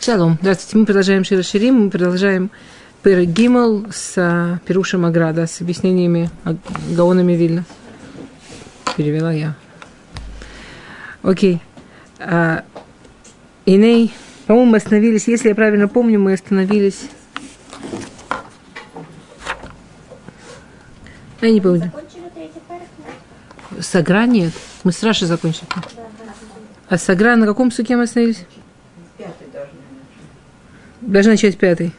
Шалом. Здравствуйте. Мы продолжаем Шира Ширим. Мы продолжаем Пэр Гимл с а, Перушем Аграда, с объяснениями Гаонами Вильна. Перевела я. Окей. А, Иней. По-моему, мы остановились, если я правильно помню, мы остановились... Я не помню. Сагра нет. Мы с Рашей закончили. А Сагра на каком суке мы остановились? Должны начать пятый.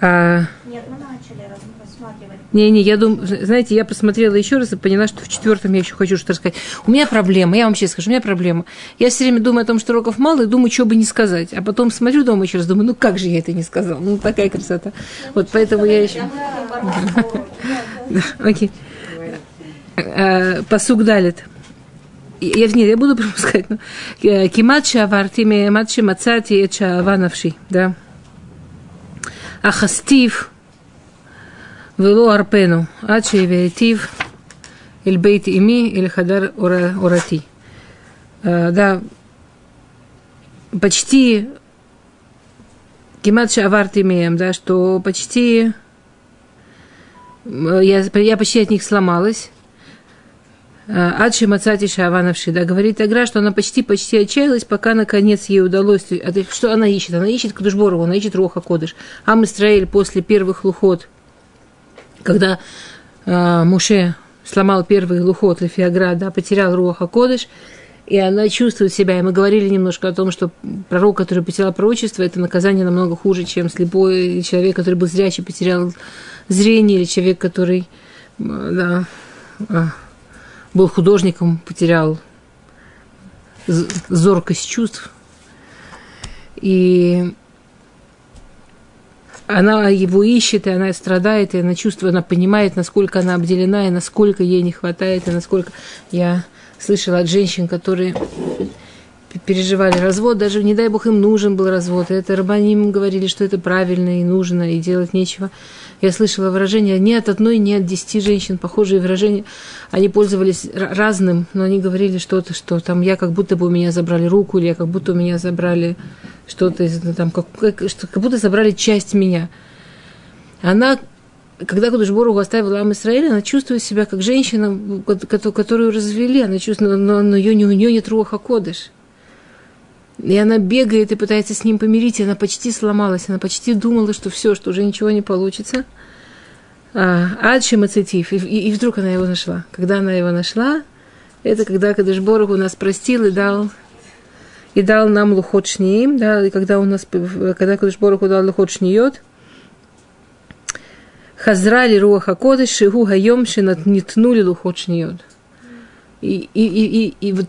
А... Нет, мы начали рассматривать. Не-не, я думаю, знаете, я посмотрела еще раз и поняла, что в четвертом я еще хочу что-то рассказать. У меня проблема, я вам сейчас скажу, у меня проблема. Я все время думаю о том, что уроков мало, и думаю, что бы не сказать. А потом смотрю дома еще раз, думаю, ну как же я это не сказала? Ну, такая красота. Вот поэтому я еще... Окей. А, Посуг далит я, нет, я буду пропускать, но кимат шаварти мемат шемацати эт навши, да. Ахастив вело арпену, ад шевеетив эль бейт ими эль хадар орати. Да, почти кимат шаварти меем, да, что почти я, я почти от них сломалась. Адши Мацати Шавановши, да, говорит Агра, что она почти-почти отчаялась, пока наконец ей удалось. А что она ищет? Она ищет Кудышборову, она ищет Роха Кодыш. Ам Исраиль после первых лухот, когда э, Муше сломал первый лухот Лефиагра, да, потерял Роха Кодыш, и она чувствует себя. И мы говорили немножко о том, что пророк, который потерял пророчество, это наказание намного хуже, чем слепой человек, который был зрячий, потерял зрение, или человек, который да, а, был художником, потерял зоркость чувств. И она его ищет, и она страдает, и она чувствует, она понимает, насколько она обделена, и насколько ей не хватает, и насколько... Я слышала от женщин, которые переживали развод, даже не дай бог им нужен был развод. И это рабаним говорили, что это правильно и нужно, и делать нечего. Я слышала выражение не от одной, не от десяти женщин, похожие выражения. Они пользовались разным, но они говорили что-то, что там я как будто бы у меня забрали руку, или я как будто у меня забрали что-то из там, как, как, что, как будто забрали часть меня. Она когда Кудышбору оставила Ам Исраиль, она чувствует себя как женщина, которую развели, она чувствует, но, но ее, у нее нет руха кодыш. И она бегает и пытается с ним помирить, и она почти сломалась, она почти думала, что все, что уже ничего не получится. А, Адши Мацитив, и, вдруг она его нашла. Когда она его нашла, это когда Кадышборг у нас простил и дал и дал нам лухот шниим, да, и когда у нас, когда Кадышборг дал лухот шниот, Хазрали руаха кодыш, шигу хайом шинат лухот шниот. И, и, и, и, и вот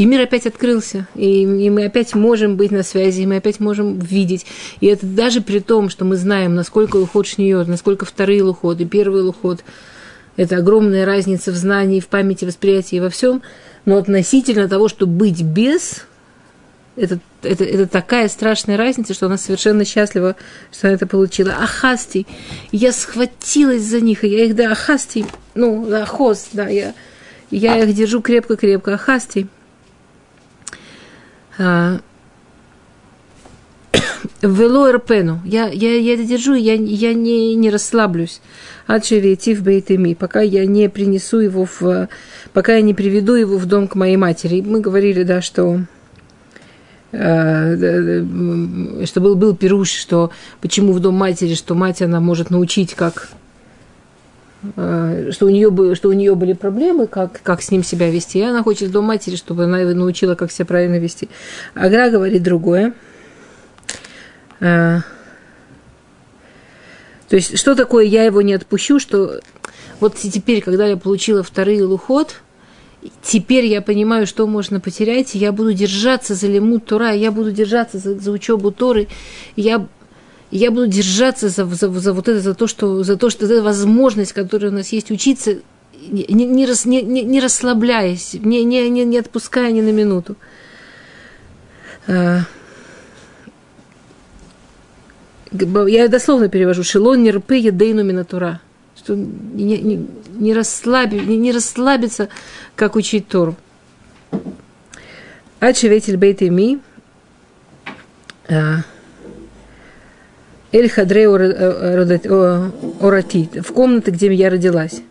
и мир опять открылся, и, и мы опять можем быть на связи, и мы опять можем видеть. И это даже при том, что мы знаем, насколько лухот шниет, насколько вторые лухот и первый лухот. Это огромная разница в знании, в памяти, восприятии и во всем. Но относительно того, что быть без, это, это, это такая страшная разница, что она совершенно счастлива, что она это получила. Ахасти. Я схватилась за них, и я их, да, ахасти, ну, ахоз, да, я, я их держу крепко-крепко. Ахасти. А, Вело эрпену. Я, я, я это держу, я, я не, не расслаблюсь. Адшевейти в бейтеми, пока я не принесу его в... Пока я не приведу его в дом к моей матери. Мы говорили, да, что э, что был, был пируш, что почему в дом матери, что мать она может научить, как что у нее, что у нее были проблемы, как, как с ним себя вести. И она хочет в дом матери, чтобы она его научила, как себя правильно вести. Агра говорит другое. Э, то есть, что такое «я его не отпущу», что вот теперь, когда я получила второй лухот, теперь я понимаю, что можно потерять, и я буду держаться за лимут Тура, я буду держаться за, за учебу Торы, я я буду держаться за, за, за вот это, за то, что, за то, что эта возможность, которая у нас есть, учиться, не, не, рас, не, не, не расслабляясь, не, не, не, не отпуская ни на минуту. А, я дословно перевожу. Шелон нерпы едейну минатура. Что не, не, не, расслаби, не, не расслабиться, как учить Тору. Ачеветель бейт ми, а, Эль Хадре Орати, в комнате, где я родилась.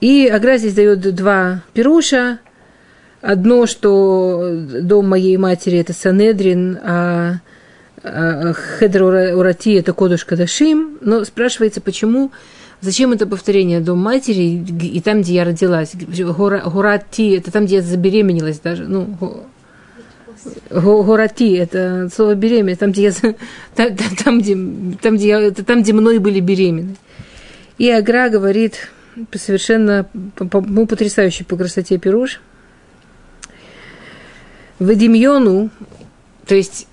И Агра здесь дает два пируша. Одно, что дом моей матери – это Санедрин, а Хедр Урати – это Кодуш Кадашим. Но спрашивается, почему, зачем это повторение дом матери и там, где я родилась? Гурати – это там, где я забеременелась даже. Ну, Горати, это слово беременность, там, где я, там, где, там, где я, это там, где мной были беременны. И Агра говорит совершенно ну, потрясающий по красоте пируш. В Демьону, то есть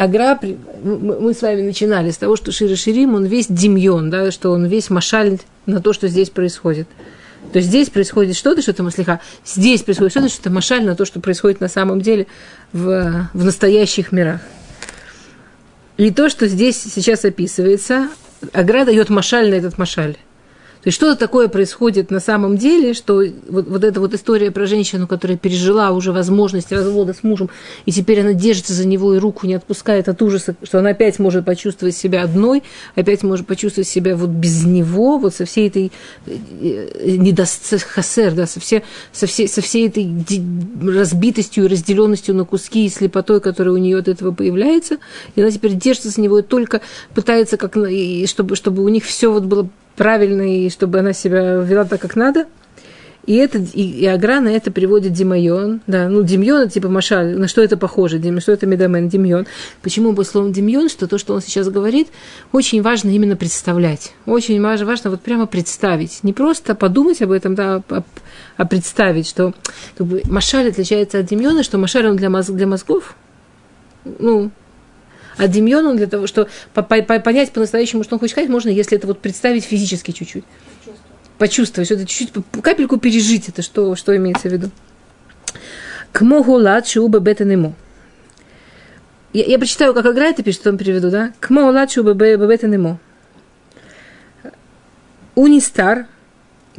Агра, мы с вами начинали с того, что Шира Ширим, он весь демьон, да, что он весь машаль на то, что здесь происходит. То есть здесь происходит что-то, что-то маслиха, здесь происходит что-то, что-то машаль на то, что происходит на самом деле в, в настоящих мирах. И то, что здесь сейчас описывается, Агра дает машаль на этот машаль. То есть что-то такое происходит на самом деле, что вот, вот эта вот история про женщину, которая пережила уже возможность развода с мужем, и теперь она держится за него и руку не отпускает от ужаса, что она опять может почувствовать себя одной, опять может почувствовать себя вот без него, вот со всей этой э, недостхасер, да, со, все, со, всей, со всей этой разбитостью и разделенностью на куски и слепотой, которая у нее от этого появляется, и она теперь держится за него и только пытается, как, чтобы, чтобы у них все вот было правильно, и чтобы она себя вела так, как надо. И, это, и, и Агра на это приводит Димайон. Да, ну, Демьон это типа Машаль. На что это похоже? Дим, что это Медамен? Демьон. Почему бы словом Демьон? Что то, что он сейчас говорит, очень важно именно представлять. Очень важно, важно вот прямо представить. Не просто подумать об этом, да, а, а представить, что как бы, Машаль отличается от Демьона, что Машаль он для, мозг, для мозгов. Ну, а демьон он для того, что понять по-настоящему, что он хочет сказать, можно, если это вот представить физически чуть-чуть. Почувствовать, что это чуть-чуть, капельку пережить это, что, что имеется в виду. К могу лад шиуба бетанему. Я, я прочитаю, как играет и пишет, потом переведу, да? К могу лад шиуба бетанему. уnistar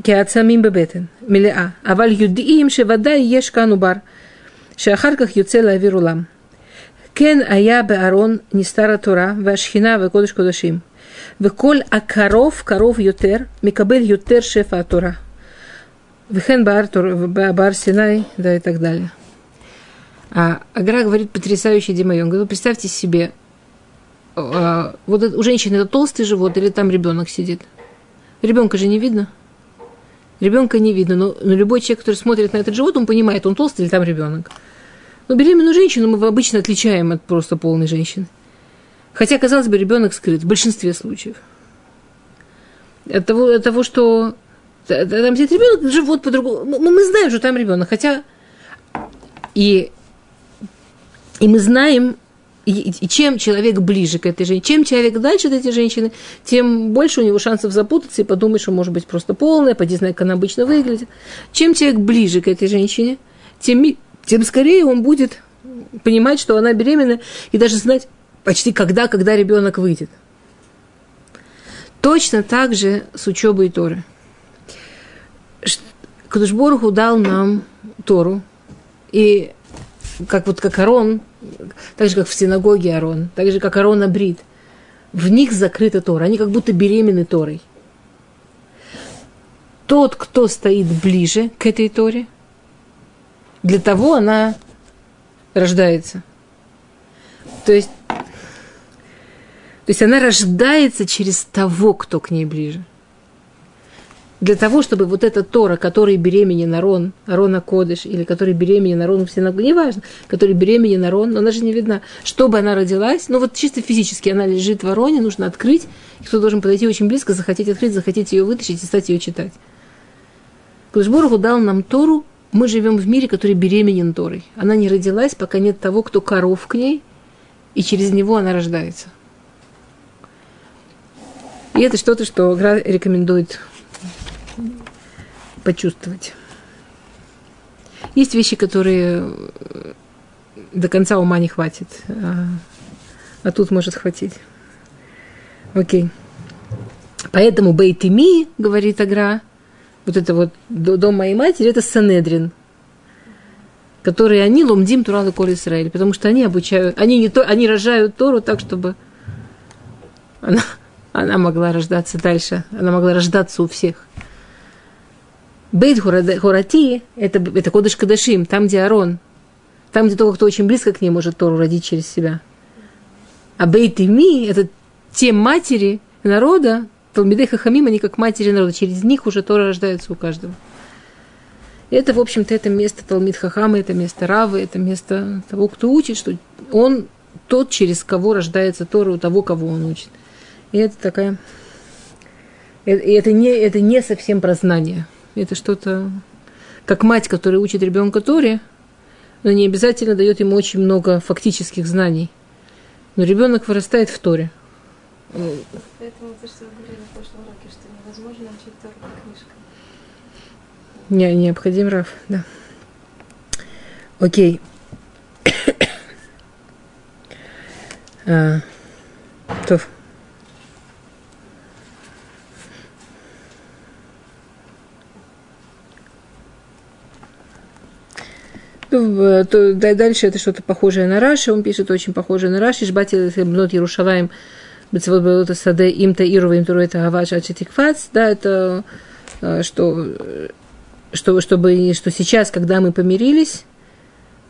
כעצמים בבטן, מלאה, אבל יודעים שוודאי יש כאן עובר, שאחר כך יוצא לאוויר עולם. Кен аябе арон не стара Тора, вашхина векодыш кодышим. Веколь а коров, коров ютер, микабель ютер шефа Тора. Вехен бар, бар Синай, да и так далее. А Агра говорит потрясающий Димайон. Говорит, представьте себе, вот у женщины это толстый живот или там ребенок сидит? Ребенка же не видно. Ребенка не видно, но, но любой человек, который смотрит на этот живот, он понимает, он толстый или там ребенок. Но беременную женщину мы обычно отличаем от просто полной женщины. Хотя, казалось бы, ребенок скрыт в большинстве случаев. От того, от того что там сидит ребенок, живот по-другому. Мы, знаем, что там ребенок, хотя и, и мы знаем, и, чем человек ближе к этой женщине, чем человек дальше от этой женщины, тем больше у него шансов запутаться и подумать, что может быть просто полная, поди знать, как она обычно выглядит. Чем человек ближе к этой женщине, тем тем скорее он будет понимать, что она беременна, и даже знать почти когда, когда ребенок выйдет. Точно так же с учебой Торы. Кадушборуху дал нам Тору, и как вот как Арон, так же как в синагоге Арон, так же как Арон Абрид, в них закрыта Тора, они как будто беременны Торой. Тот, кто стоит ближе к этой Торе – для того она рождается. То есть, то есть она рождается через того, кто к ней ближе. Для того, чтобы вот эта Тора, который беременен Арон, Арона Кодыш, или который беременен Арон в синагоге, неважно, который беременен Арон, но она же не видна, чтобы она родилась, ну вот чисто физически она лежит в Ароне, нужно открыть, и кто должен подойти очень близко, захотеть открыть, захотеть ее вытащить и стать ее читать. Клышборгу дал нам Тору мы живем в мире, который беременен Торой. Она не родилась, пока нет того, кто коров к ней, и через него она рождается. И это что-то, что рекомендует почувствовать. Есть вещи, которые до конца ума не хватит, а, а тут может хватить. Окей. Поэтому Бейтими, говорит Агра, вот это вот дом моей матери, это Санедрин. которые они ломдим Турал и Израиль, потому что они обучают, они, не то, они рожают Тору так, чтобы она, она могла рождаться дальше, она могла рождаться у всех. Бейт Хурати – это, это Кодыш Кадашим, там, где Арон, там, где только кто очень близко к ней может Тору родить через себя. А Бейт и Ми – это те матери народа, Талмидей Хахамим, они как матери народа, через них уже Тора рождается у каждого. Это, в общем-то, это место Талмид Хахама, это место Равы, это место того, кто учит, что он тот, через кого рождается Тора, у того, кого он учит. И это такая... И это не, это не совсем про знание. Это что-то... Как мать, которая учит ребенка Торе, но не обязательно дает ему очень много фактических знаний. Но ребенок вырастает в Торе. Поэтому то, что вы говорили в прошлом уроке, что невозможно учить Тору по. Не, необходим Раф, да. Окей. а, то. Ну, то, дальше это что-то похожее на Раши. Он пишет очень похожее на Раши. Жбати Бнот Ярушалаем Бецвод Белота Саде Имта Ирова Имтуру это Аваш Ачетикфац. Да, это э, что что, чтобы, что сейчас, когда мы помирились,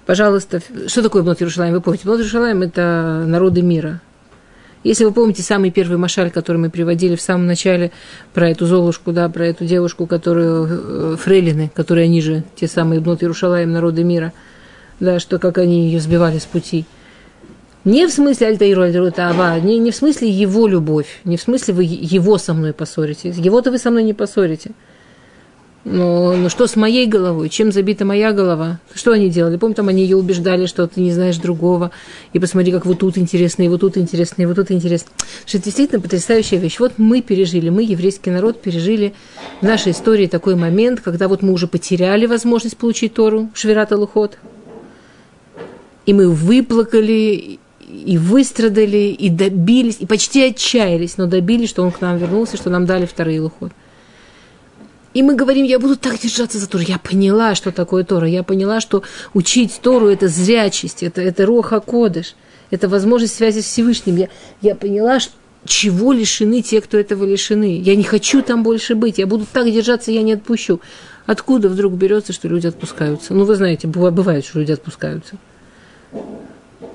пожалуйста, что такое Бнот Иерушалаем? Вы помните, Бнот Иерушалаем – это народы мира. Если вы помните самый первый машаль, который мы приводили в самом начале про эту Золушку, да, про эту девушку, которую э, фрейлины, которые они же, те самые Бнот Иерушалаем, народы мира, да, что как они ее сбивали с пути. Не в смысле Альтаиру Ава, не, не в смысле его любовь, не в смысле вы его со мной поссорите. Его-то вы со мной не поссорите. Но, но что с моей головой? Чем забита моя голова? Что они делали? Помню, там они ее убеждали, что ты не знаешь другого. И посмотри, как вот тут интересно, и вот тут интересно, и вот тут интересно. Что это действительно потрясающая вещь. Вот мы пережили, мы, еврейский народ, пережили в нашей истории такой момент, когда вот мы уже потеряли возможность получить Тору, Швирата Лухот. И мы выплакали, и выстрадали, и добились, и почти отчаялись, но добились, что он к нам вернулся, что нам дали вторые Лухот. И мы говорим, я буду так держаться за Тору. Я поняла, что такое Тора. Я поняла, что учить Тору – это зрячесть, это, это роха кодыш, это возможность связи с Всевышним. Я, я поняла, что, чего лишены те, кто этого лишены. Я не хочу там больше быть. Я буду так держаться, я не отпущу. Откуда вдруг берется, что люди отпускаются? Ну, вы знаете, бывает, что люди отпускаются.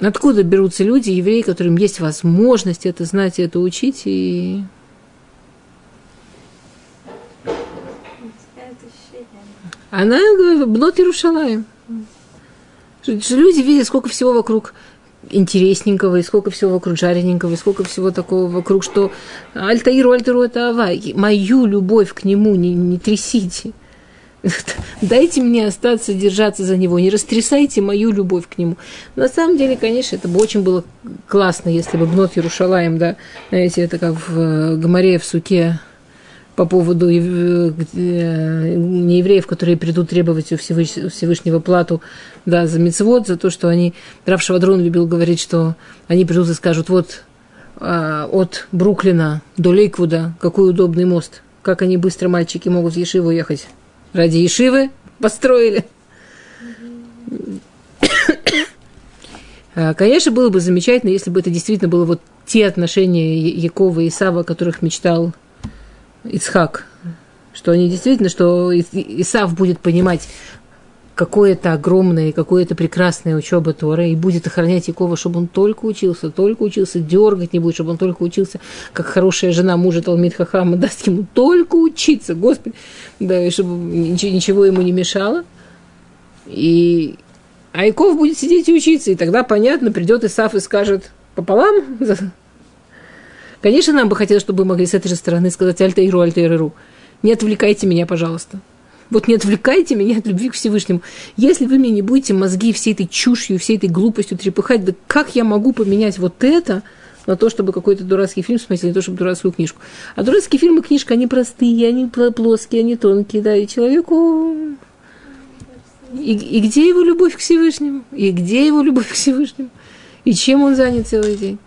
Откуда берутся люди, евреи, которым есть возможность это знать и это учить, и Она говорит, бнот Иерушалаем. Люди видят, сколько всего вокруг интересненького, и сколько всего вокруг жарененького, и сколько всего такого вокруг, что Альтаиру, Альтару это Ава. Мою любовь к нему не, не трясите. Дайте мне остаться, держаться за него, не растрясайте мою любовь к нему. На самом деле, конечно, это бы очень было классно, если бы Бнот Ярушалаем, да, знаете, это как в э, Гамаре, в Суке, по поводу неевреев, которые придут требовать у Всевышнего плату да, за мецвод, за то, что они... Раф Шавадрон любил говорить, что они придут и скажут, вот а, от Бруклина до Лейквуда какой удобный мост, как они быстро, мальчики, могут в Ешиву ехать. Ради Ешивы построили. А, конечно, было бы замечательно, если бы это действительно было вот те отношения Якова и Исава, о которых мечтал Ицхак, что они действительно, что Исав будет понимать, какое-то огромное, какое-то прекрасное учеба Тора, и будет охранять Якова, чтобы он только учился, только учился, дергать не будет, чтобы он только учился, как хорошая жена мужа Талмит Хахама даст ему только учиться, Господи, да, и чтобы ничего, ему не мешало. И Айков будет сидеть и учиться, и тогда, понятно, придет Исаф и скажет пополам Конечно, нам бы хотелось, чтобы мы могли с этой же стороны сказать «Альтаиру, Альтаиру». Не отвлекайте меня, пожалуйста. Вот не отвлекайте меня от любви к Всевышнему. Если вы мне не будете мозги всей этой чушью, всей этой глупостью трепыхать, да как я могу поменять вот это на то, чтобы какой-то дурацкий фильм смотреть, не то, чтобы дурацкую книжку. А дурацкие фильмы, книжка, они простые, они плоские, они тонкие, да, и человеку... И, и где его любовь к Всевышнему? И где его любовь к Всевышнему? И чем он занят целый день?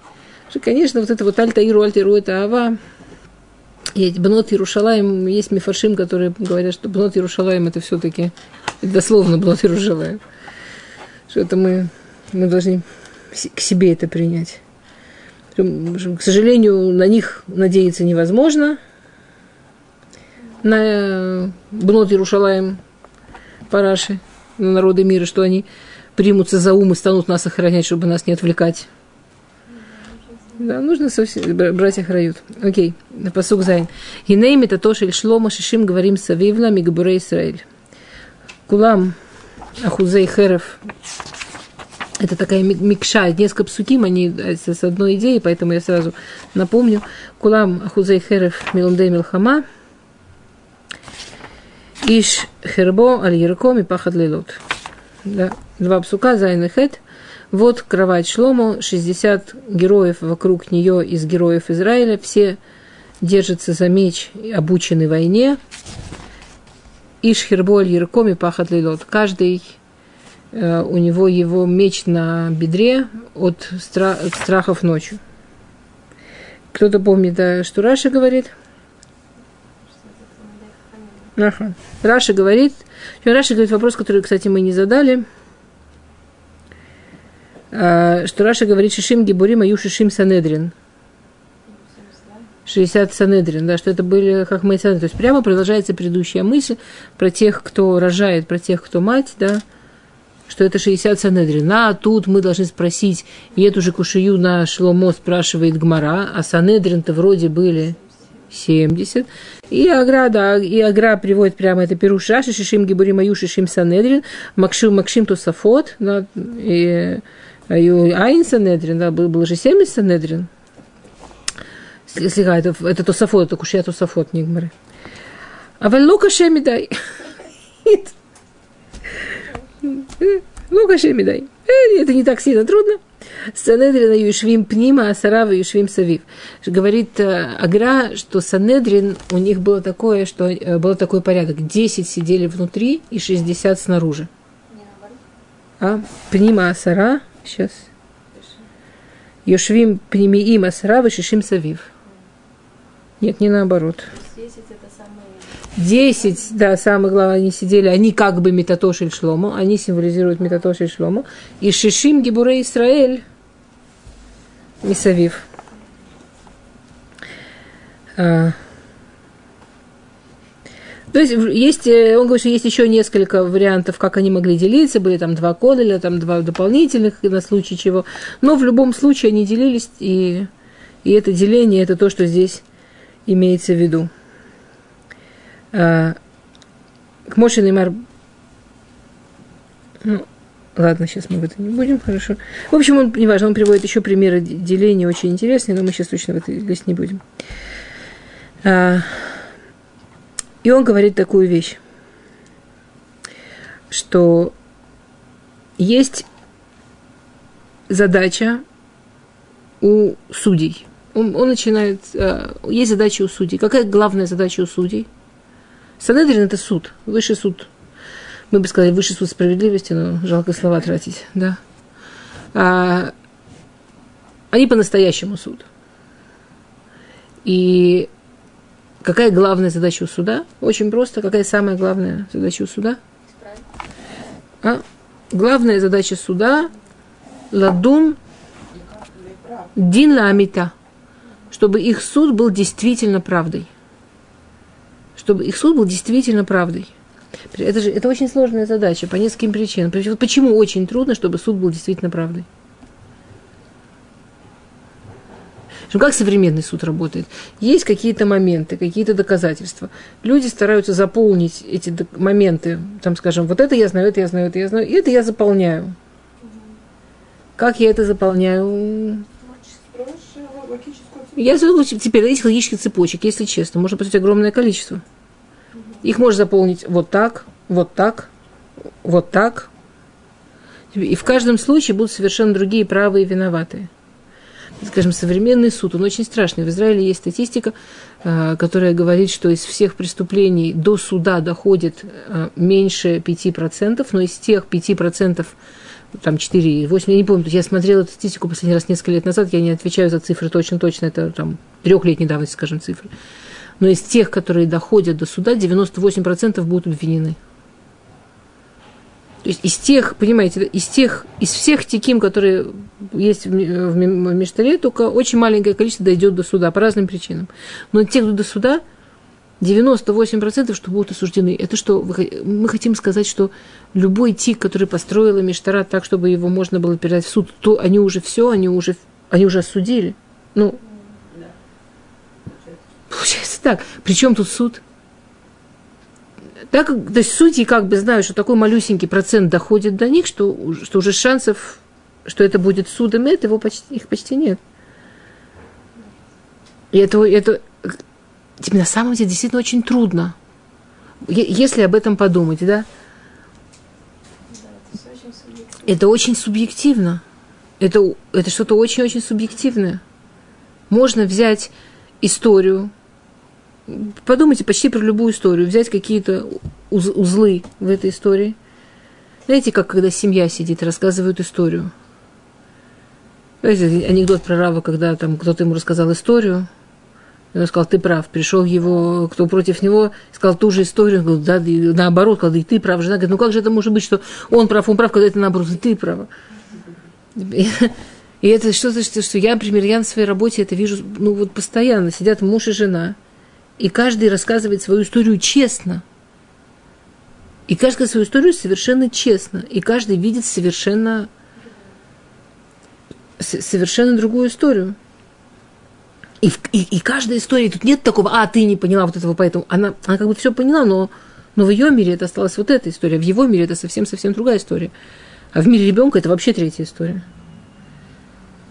конечно, вот это вот Альтаиру, Альтаиру, это Ава, и Бнот Иерушалаем, есть мифаршим, которые говорят, что Бнот Иерушалаем это все-таки, дословно Бнот Иерушалаем. Что это мы, мы должны к себе это принять. К сожалению, на них надеяться невозможно. На э, Бнот Иерушалаем Параши, на народы мира, что они примутся за ум и станут нас охранять, чтобы нас не отвлекать. Да, нужно совсем, брать охрают. Окей, פסוק ז׳. הנה מיטתו שלשלמה שישים גיבורים סביב לה מגיבורי ישראל. כולם אחוזי חרב это такая מקשה, несколько פסוקים, они с одной идеей, поэтому я сразу напомню. כולם אחוזי חרב מלומדי מלחמה. איש חרבו על ירכו מפחד בלילות. Да. Два פסוק а, ז׳ и ח׳. Вот кровать Шломо, 60 героев вокруг нее из героев Израиля. Все держатся за меч, обучены войне. איש חרבו על ירכו מפחד בלילות. Каждый Э, у него его меч на бедре от стра- страхов ночью. Кто-то помнит, да, что Раши говорит? Ага. Раши говорит, Раши говорит вопрос, который, кстати, мы не задали, что Раши говорит שישים גיבורים היו שישים סנהדרין. 60 Санедрин, да, что это были как мы То есть прямо продолжается предыдущая мысль про тех, кто рожает, про тех, кто мать, да, что это 60 Санедрин. А тут мы должны спросить, и эту же קושיה на Шломо спрашивает Гмара, а Санедрин-то вроде были 70. И Агра, да, и Агра приводит прямо это Перуш Раши, Шишим Гибурим Аю, Шишим Санедрин, Макшим, Макшим Тосафот, да, и Айн Санедрин, да, было, же 70 Санедрин. Слегка, это, это Тосафот, это Кушья Тосафот, не Гмары. А Валлука Шемидай. Ну, каши медай. Э, это не так сильно трудно. Санедрина Юшвим Пнима, а Сарава Юшвим Савив. Говорит э, Агра, что Санедрин, у них было такое, что э, был такой порядок. 10 сидели внутри и 60 снаружи. А Пнима Асара, сейчас. Юшвим Пнимиим Асара, Вишишим Савив. Нет, не наоборот. 10 это Десять, да, самое главное, они сидели, они как бы Метатошель Шлому, они символизируют Метатошель Шлому. И Шишим Гибуре Исраэль Мисавив. А. То есть, есть, э, он говорит, что есть еще несколько вариантов, как они могли делиться. Были там два кода или там два дополнительных на случай чего. Но в любом случае они делились, и, и это деление, это то, что здесь имеется в виду. А, к Моше Неймар... Ну, ладно, сейчас мы в это не будем, хорошо. В общем, он, неважно, он приводит еще примеры деления очень интересные, но мы сейчас точно в это лезть не будем. И он говорит такую вещь, что есть задача у судей. Он, он начинает... А, есть задача у судей. Какая главная задача у судей – Санедрин – это суд, высший суд. Мы бы сказали, высший суд справедливости, но жалко слова тратить, да. А, они по-настоящему суд. И какая главная задача у суда? Очень просто. Какая самая главная задача у суда? А? Главная задача суда – ладун дин ламита, чтобы их суд был действительно правдой – чтобы их суд был действительно правдой. Это же это очень сложная задача по нескольким причинам. Почему очень трудно, чтобы суд был действительно правдой? Ну, как современный суд работает? Есть какие-то моменты, какие-то доказательства. Люди стараются заполнить эти моменты, там, скажем, вот это я знаю, это я знаю, это я знаю, и это я заполняю. Как я это заполняю? Я знаю теперь этих логических цепочек, если честно, можно посмотреть огромное количество. Их можно заполнить вот так, вот так, вот так. И в каждом случае будут совершенно другие правые и виноватые. Скажем, современный суд, он очень страшный. В Израиле есть статистика, э, которая говорит, что из всех преступлений до суда доходит э, меньше 5%, но из тех 5%, там 4, 8, я не помню, я смотрела эту статистику последний раз несколько лет назад, я не отвечаю за цифры точно-точно, это там трехлетней давности, скажем, цифры но из тех, которые доходят до суда, 98% будут обвинены. То есть из тех, понимаете, из тех, из всех теким, которые есть в, в, в Миштаре, только очень маленькое количество дойдет до суда по разным причинам. Но те, кто до суда, 98% что будут осуждены. Это что, мы хотим сказать, что любой тик, который построила Миштара так, чтобы его можно было передать в суд, то они уже все, они уже, они уже осудили. Ну, получается так. Причем тут суд? Так, то есть судьи как бы знают, что такой малюсенький процент доходит до них, что, что уже шансов, что это будет судом, это его почти, их почти нет. И это, это тебе на самом деле действительно очень трудно, если об этом подумать, да? Это очень субъективно. Это, это что-то очень-очень субъективное. Можно взять историю, подумайте почти про любую историю, взять какие-то уз, узлы в этой истории. Знаете, как когда семья сидит, рассказывают историю. Знаете, анекдот про Рава, когда там кто-то ему рассказал историю, он сказал, ты прав. Пришел его, кто против него, сказал ту же историю. Он говорит, да, и наоборот, сказал, и ты прав. Жена говорит, ну как же это может быть, что он прав, он прав, когда это наоборот, и ты прав. И это что-то, что, что я, например, я на своей работе это вижу, ну вот постоянно сидят муж и жена – и каждый рассказывает свою историю честно. И каждый свою историю совершенно честно. И каждый видит совершенно, совершенно другую историю. И, и, и каждая история, тут нет такого, а, ты не поняла вот этого, поэтому она, она как бы все поняла, но, но в ее мире это осталась вот эта история, в его мире это совсем-совсем другая история. А в мире ребенка это вообще третья история.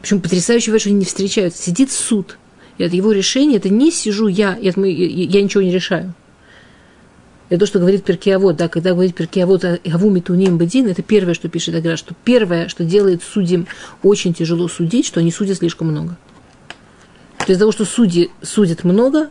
Причем потрясающе, что они не встречаются. Сидит суд – и от его решения это не сижу я, и это мы, я ничего не решаю. Это то, что говорит Перкиавод, да, когда говорит Перкиавод Аву Митуним это первое, что пишет Агра, что первое, что делает судьям очень тяжело судить, что они судят слишком много. То есть из-за того, что судьи судят много,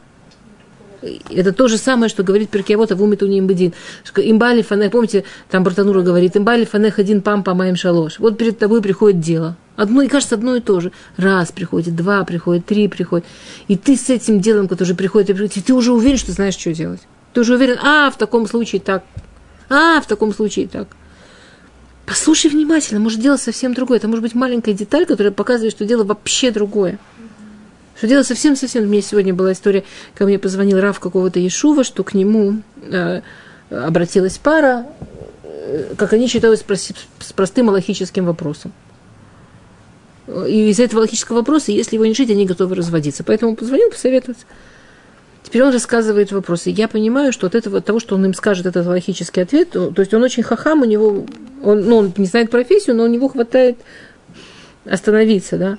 это то же самое, что говорит Перкиавод Аву Митуним Бедин. Имбали фанех, помните, там Бартанура говорит, имбали фанех один пам по моим шалош. Вот перед тобой приходит дело – Одно, и кажется, одно и то же. Раз приходит, два приходит, три приходит. И ты с этим делом, который приходит, и ты уже уверен, что знаешь, что делать. Ты уже уверен, а, в таком случае так. А, в таком случае так. Послушай внимательно, может дело совсем другое. Это может быть маленькая деталь, которая показывает, что дело вообще другое. Что дело совсем-совсем... У меня сегодня была история, ко мне позвонил Рав какого-то Ешува, что к нему э, обратилась пара, э, как они считают, с, простым аллахическим вопросом. И из-за этого логического вопроса, если его не решить, они готовы разводиться. Поэтому позвонил посоветоваться. Теперь он рассказывает вопросы. Я понимаю, что от этого, от того, что он им скажет этот логический ответ, то, то есть он очень хахам, у него, он, ну, он не знает профессию, но у него хватает остановиться, да.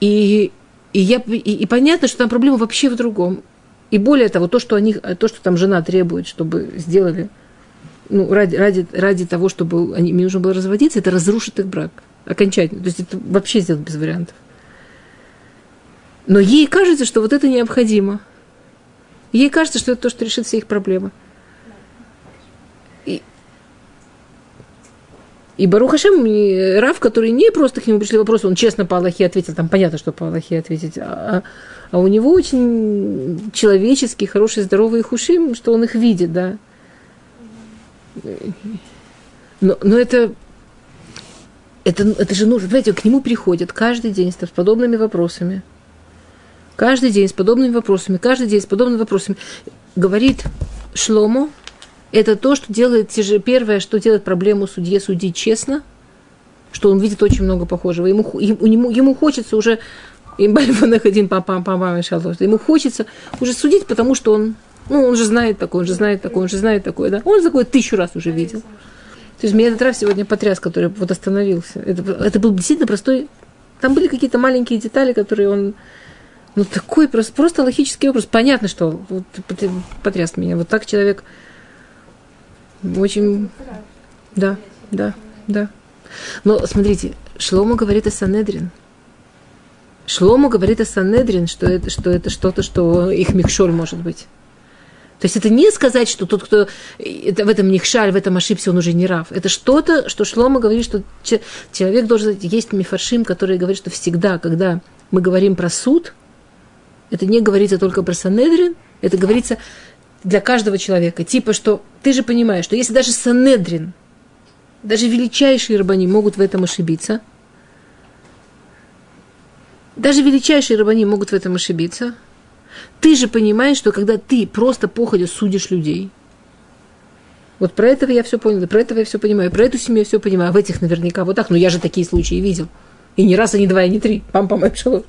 И, и, я, и, и понятно, что там проблема вообще в другом. И более того, то, что, они, то, что там жена требует, чтобы сделали, ну, ради, ради, ради того, чтобы они, им нужно было разводиться, это разрушит их брак окончательно. То есть это вообще сделать без вариантов. Но ей кажется, что вот это необходимо. Ей кажется, что это то, что решит все их проблемы. И Барух Хашем, Рав, который не просто к нему пришли вопросы, он честно по Аллахе ответил, там понятно, что по Аллахе ответить, а, а у него очень человеческий, хороший, здоровый хушим, что он их видит, да. Но, но это это, это же нужно, знаете, к нему приходят каждый день с подобными вопросами. Каждый день с подобными вопросами, каждый день с подобными вопросами. Говорит Шлому, это то, что делает, первое, что делает проблему судье судить честно, что он видит очень много похожего. Ему, ему, ему хочется уже, один папа, папа, ему хочется уже судить, потому что он, ну, он же знает такое, он же знает такое, он же знает такое, да. Он такое тысячу раз уже видел. То есть меня этот Раф сегодня потряс, который вот остановился. Это, это был действительно простой... Там были какие-то маленькие детали, которые он... Ну, такой просто, просто логический вопрос. Понятно, что вот, потряс меня. Вот так человек очень... Да, да, да. Но смотрите, Шлома говорит о Санедрин. Шлома говорит о Санедрин, что это, что это что-то, что их микшоль может быть. То есть это не сказать, что тот, кто в этом нихшаль, в этом ошибся, он уже не рав. Это что-то, что Шлома говорит, что человек должен... Есть мифаршим, который говорит, что всегда, когда мы говорим про суд, это не говорится только про Санедрин, это говорится для каждого человека. Типа, что ты же понимаешь, что если даже Санедрин даже величайшие рабани могут в этом ошибиться. Даже величайшие рабани могут в этом ошибиться. Ты же понимаешь, что когда ты просто походя судишь людей, вот про этого я все понял, про этого я все понимаю, про эту семью я все понимаю, а в этих наверняка вот так, но я же такие случаи видел. И не раз, и не два, и не три. Пам-пам.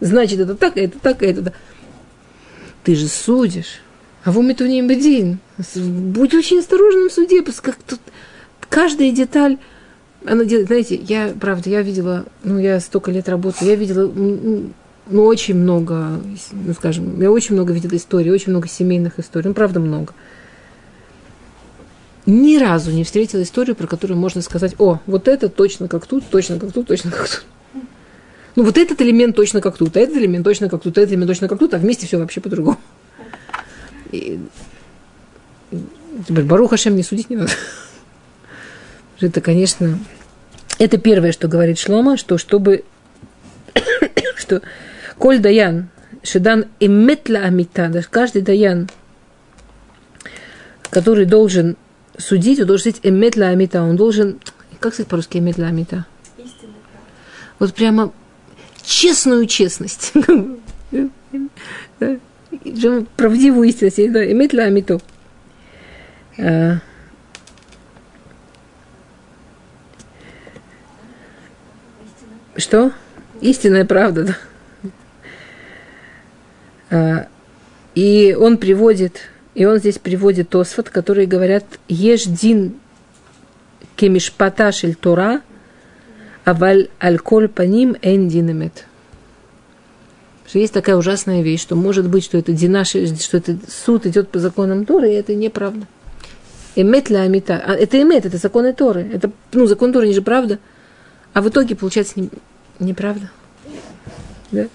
Значит, это так, это так, это так. Ты же судишь. А в не бедин. Будь очень осторожным в суде, как тут каждая деталь, она делает, знаете, я, правда, я видела, ну, я столько лет работаю, я видела, ну, очень много, ну, скажем, я очень много видела историй, очень много семейных историй, ну, правда, много. Ни разу не встретила историю, про которую можно сказать, о, вот это точно как тут, точно как тут, точно как тут. Ну, вот этот элемент точно как тут, а этот элемент точно как тут, а этот элемент точно как тут, а вместе все вообще по-другому. И... Баруха Шем не судить не надо. Это, конечно, это первое, что говорит Шлома, что чтобы, что Коль Даян, Шедан Эметла Амита, даже каждый Даян, который должен судить, он должен судить Эметла Амита, он должен, как сказать по-русски Эметла Амита? Вот прямо честную честность. Правдивую истинность. Эметла Амиту. А, Что? Истинная правда, да. И он приводит, и он здесь приводит Тосфот, которые говорят, ешь дин кемишпата шель Тора, аваль аль-коль паним эн. Что есть такая ужасная вещь, что может быть, что это динаш, что это суд идет по законам Торы, и это неправда. Эмет ля амита. А это эмет, это законы Торы. Это, ну, закон Торы, не же правда. А в итоге получается не, неправда. Да?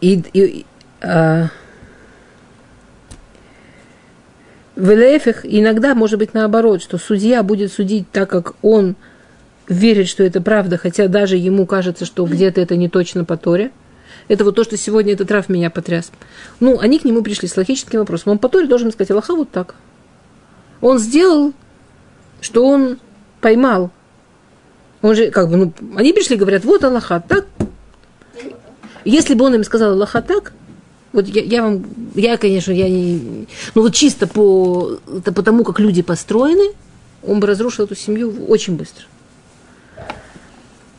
И, и а, в иногда может быть наоборот, что судья будет судить так, как он верит, что это правда, хотя даже ему кажется, что где-то это не точно по Торе. Это вот то, что сегодня этот Раф меня потряс. Ну, они к нему пришли с логическим вопросом. Он по Торе должен сказать, Аллаха вот так. Он сделал, что он поймал. Он же, как бы, ну, они пришли говорят, вот Аллаха так. Если бы он им сказал Аллаха так, вот я, я вам, я, конечно, я не, ну вот чисто по, по тому, как люди построены, он бы разрушил эту семью очень быстро.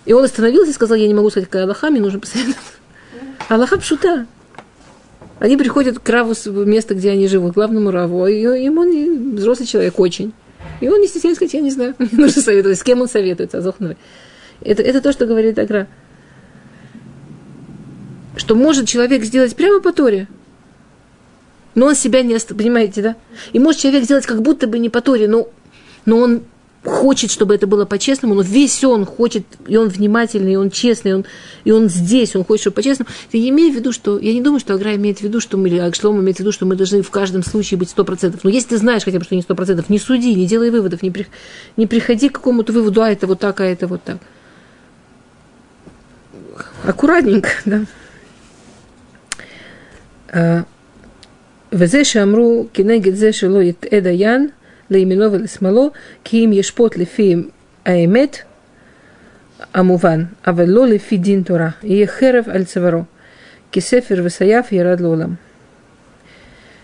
И он остановился и сказал, я не могу сказать, какая Аллаха, мне нужно посоветовать. Аллаха пшута. Они приходят к Раву в место, где они живут, главному Раву, и ему взрослый человек очень. И он не стесняется сказать, я не знаю, мне нужно советовать. С кем он советуется, Азохновой. Это, это то, что говорит Агра. Что может человек сделать прямо по Торе, но он себя не понимаете, да? И может человек сделать как будто бы не по Торе, но, но он хочет, чтобы это было по-честному, но весь он хочет, и он внимательный, и он честный, и он, и он здесь, он хочет, чтобы по-честному. Я имею в виду, что... Я не думаю, что Агра имеет в виду, что мы... Или Агшлом имеет в виду, что мы должны в каждом случае быть 100%. Но если ты знаешь хотя бы, что не 100%, не суди, не делай выводов, не, при, не приходи к какому-то выводу, а это вот так, а это вот так. Аккуратненько, да. А, Везе шамру кинегит зе шило – леймино велесмало, ким ешпот лифием аэмет, амуван, а авело лифидин тура, и херев альцеваро, кисефер весаяв ярад лолам.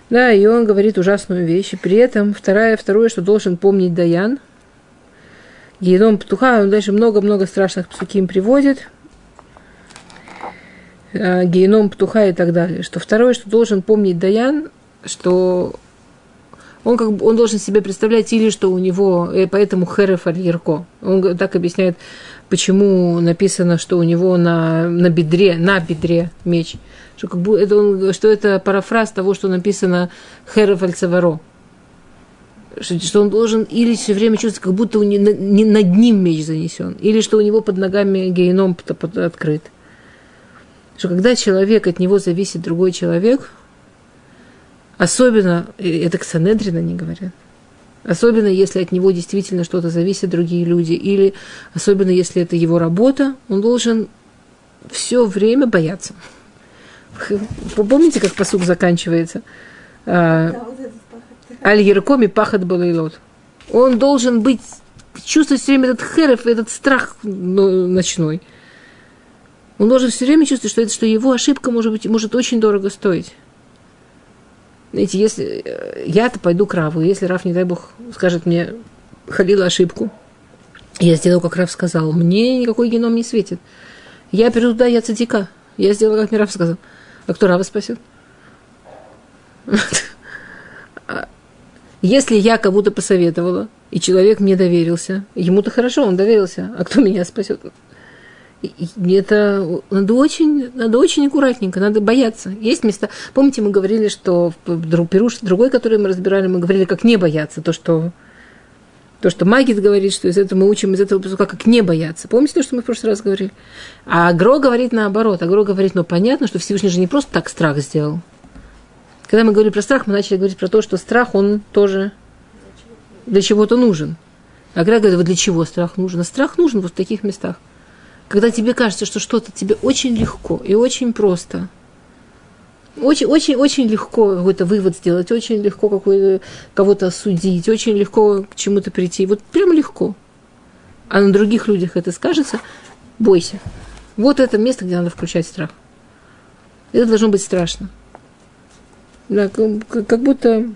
Да, и он говорит ужасную вещь. И при этом второе, второе, что должен помнить Даян, Гейном Птуха, он дальше много-много страшных псуким приводит, э, геном Птуха и так далее. Что второе, что должен помнить Даян, что он, как бы, он должен себе представлять или что у него, и поэтому Хереф аль Он так объясняет, почему написано, что у него на, на бедре, на бедре меч. Что, как бы, это он, что это парафраз того, что написано Хереф аль Что, он должен или все время чувствовать, как будто у него, не над ним меч занесен, или что у него под ногами геном открыт. Что когда человек, от него зависит другой человек – Особенно, это к Санедрина не говорят. Особенно, если от него действительно что-то зависит другие люди. Или особенно, если это его работа, он должен все время бояться. Вы помните, как посук заканчивается? А, Аль Еркоми пахат балайлот. Он должен быть, чувствовать все время этот херев, этот страх ну, ночной. Он должен все время чувствовать, что, это, что его ошибка может, быть, может очень дорого стоить. Знаете, если э, я-то пойду к Раву, если Рав, не дай бог, скажет мне, халила ошибку, я сделал, как Рав сказал, мне никакой геном не светит. Я приду туда, я цадика. Я сделала, как мне Рав сказал. А кто Рава спасет? Если я кому-то посоветовала, и человек мне доверился, ему-то хорошо, он доверился, а кто меня спасет? Это надо очень, надо очень аккуратненько, надо бояться. Есть места. Помните, мы говорили, что в Перуш, другой, который мы разбирали, мы говорили, как не бояться. То, что, то, что Магит говорит, что из этого мы учим из этого посука, как не бояться. Помните то, что мы в прошлый раз говорили? А Агро говорит наоборот. Агро говорит, ну понятно, что Всевышний же не просто так страх сделал. Когда мы говорили про страх, мы начали говорить про то, что страх, он тоже для чего-то нужен. Агро говорит, вот для чего страх нужен? А страх нужен вот в таких местах – когда тебе кажется, что что-то тебе очень легко и очень просто, очень, очень, очень легко какой-то вывод сделать, очень легко какой-то, кого-то осудить, очень легко к чему-то прийти. Вот прям легко. А на других людях это скажется, бойся. Вот это место, где надо включать страх. Это должно быть страшно. Да, как, как будто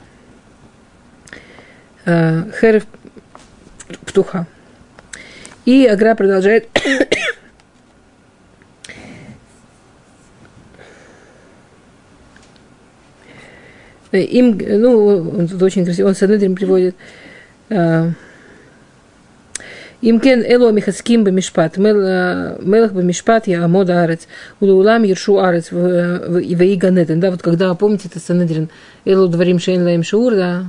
э, Херев птуха. И Агра продолжает Э, им, э, ну, он тут очень красиво, он Санедрин приводит. Э, Имкен эло михаским бы мишпат, мелах бы мишпат, я амода арец, улаулам ершу арец, вейганетен. Да, вот когда, помните, это Санедрин, эло дворим шейн лаем шаур, да,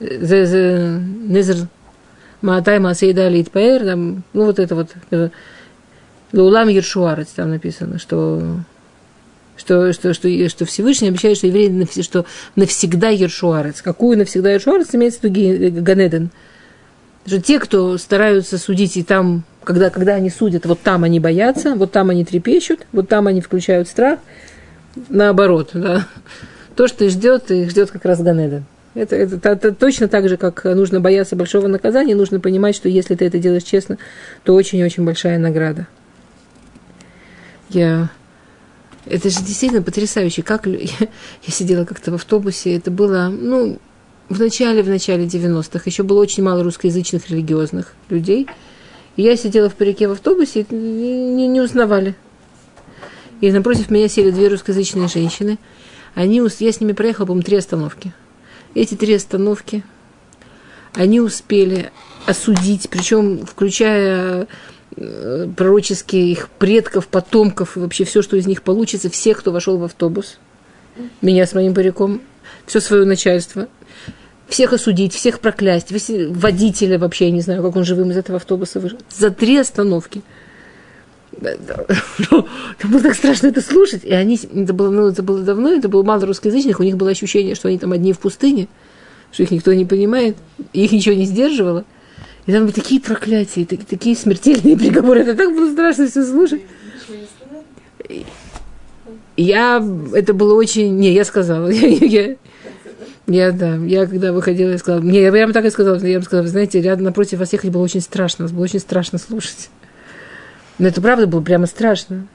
зе незр маатай маасейда лит паэр, ну вот это вот, лаулам ершу арец, там написано, что что, что, что, что Всевышний обещает, что евреи что навсегда Ершуарец. Какую навсегда Ершуарец имеется в виду Ганеден? Что те, кто стараются судить, и там, когда, когда они судят, вот там они боятся, вот там они трепещут, вот там они включают страх, наоборот, да. То, что их ждет, их ждет как раз Ганеден. Это, это, это, это точно так же, как нужно бояться большого наказания, нужно понимать, что если ты это делаешь честно, то очень-очень большая награда. Я это же действительно потрясающе. Как я, я сидела как-то в автобусе, это было, ну, в начале, в начале 90-х, еще было очень мало русскоязычных религиозных людей. И я сидела в парике в автобусе, и не, не узнавали. И напротив меня сели две русскоязычные женщины. Они, я с ними проехала, по-моему, три остановки. Эти три остановки, они успели осудить, причем включая пророческих предков, потомков, и вообще все, что из них получится, всех, кто вошел в автобус, меня с моим париком, все свое начальство, всех осудить, всех проклясть, водителя вообще, я не знаю, как он живым из этого автобуса вышел, за три остановки. Это было так страшно это слушать. И они, это было, ну, это было давно, это было мало русскоязычных, у них было ощущение, что они там одни в пустыне, что их никто не понимает, их ничего не сдерживало. И там были такие проклятия, такие, такие смертельные приговоры. Это так было страшно все слушать. Я, это было очень, не, я сказала, я, я, я, да, я когда выходила, я сказала, мне, я прямо так и сказала, я им сказала, знаете, рядом напротив вас ехать было очень страшно, было очень страшно слушать. Но это правда было прямо страшно.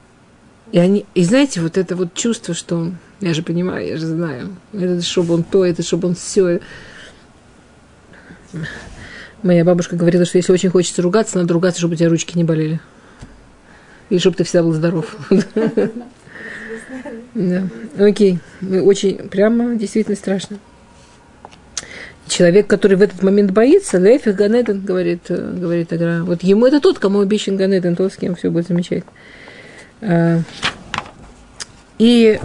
И они, и знаете, вот это вот чувство, что, я же понимаю, я же знаю, это чтобы он то, это чтобы он все. Моя бабушка говорила, что если очень хочется ругаться, надо ругаться, чтобы у тебя ручки не болели. И чтобы ты всегда был здоров. Да. Окей. Очень прямо действительно страшно. Человек, который в этот момент боится, Лефих Ганеден, говорит, говорит Агра. Вот ему это тот, кому обещан Ганеден, тот, с кем все будет замечательно. И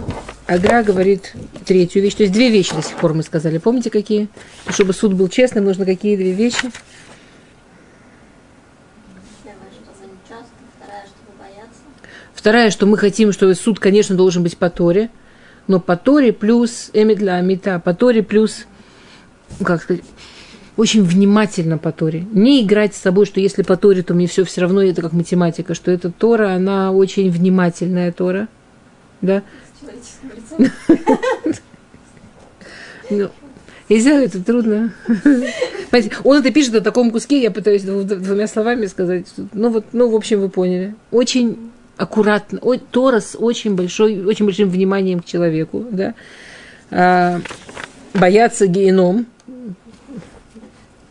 Агра говорит третью вещь. То есть две вещи до сих пор мы сказали. Помните, какие? Чтобы суд был честным, нужно какие две вещи? Вторая, что мы хотим, что суд, конечно, должен быть по Торе, но по Торе плюс эмидля амита, по Торе плюс, как сказать, очень внимательно по Торе. Не играть с собой, что если по Торе, то мне все все равно, это как математика, что эта Тора, она очень внимательная Тора. Да? Ну, Нельзя, это трудно. Он это пишет на таком куске, я пытаюсь двумя словами сказать. Ну вот, ну, в общем, вы поняли. Очень аккуратно, Тора с очень, большой, очень большим вниманием к человеку, да, а, бояться геном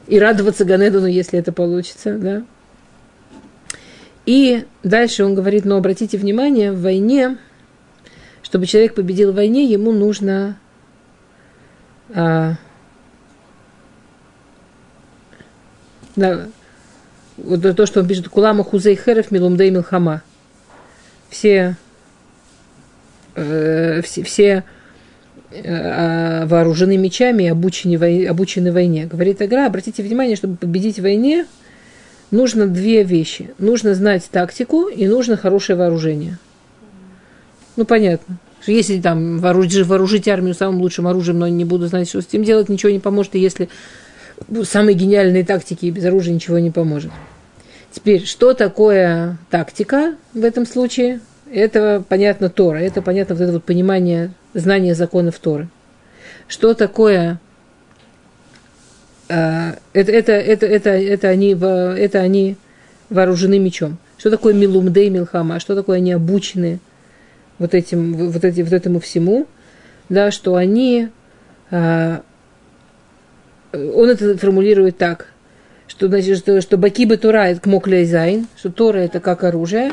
и радоваться Ганедону, если это получится, да. И дальше он говорит, но обратите внимание, в войне, чтобы человек победил в войне, ему нужно а, да, вот то, что он пишет, Кулама Хузей Херев Милумдей Милхама. Все, э, все, все э, вооружены мечами и обучены, вой, обучены войне. Говорит Агра, обратите внимание, чтобы победить в войне, нужно две вещи. Нужно знать тактику и нужно хорошее вооружение. Ну, понятно. Если там вооружить, вооружить армию самым лучшим оружием, но не буду знать, что с этим делать, ничего не поможет. И если самые гениальные тактики и без оружия ничего не поможет. Теперь, что такое тактика в этом случае? Это понятно Тора, это понятно вот это вот понимание, знание законов Торы. Что такое это, это, это, это, это, они, это они вооружены мечом. Что такое милумдей милхама? Что такое они обучены вот, этим, вот, эти, вот этому всему? Да, что они он это формулирует так, что, значит, что, что баки Тура это кмоклейзайн, что Тора это как оружие,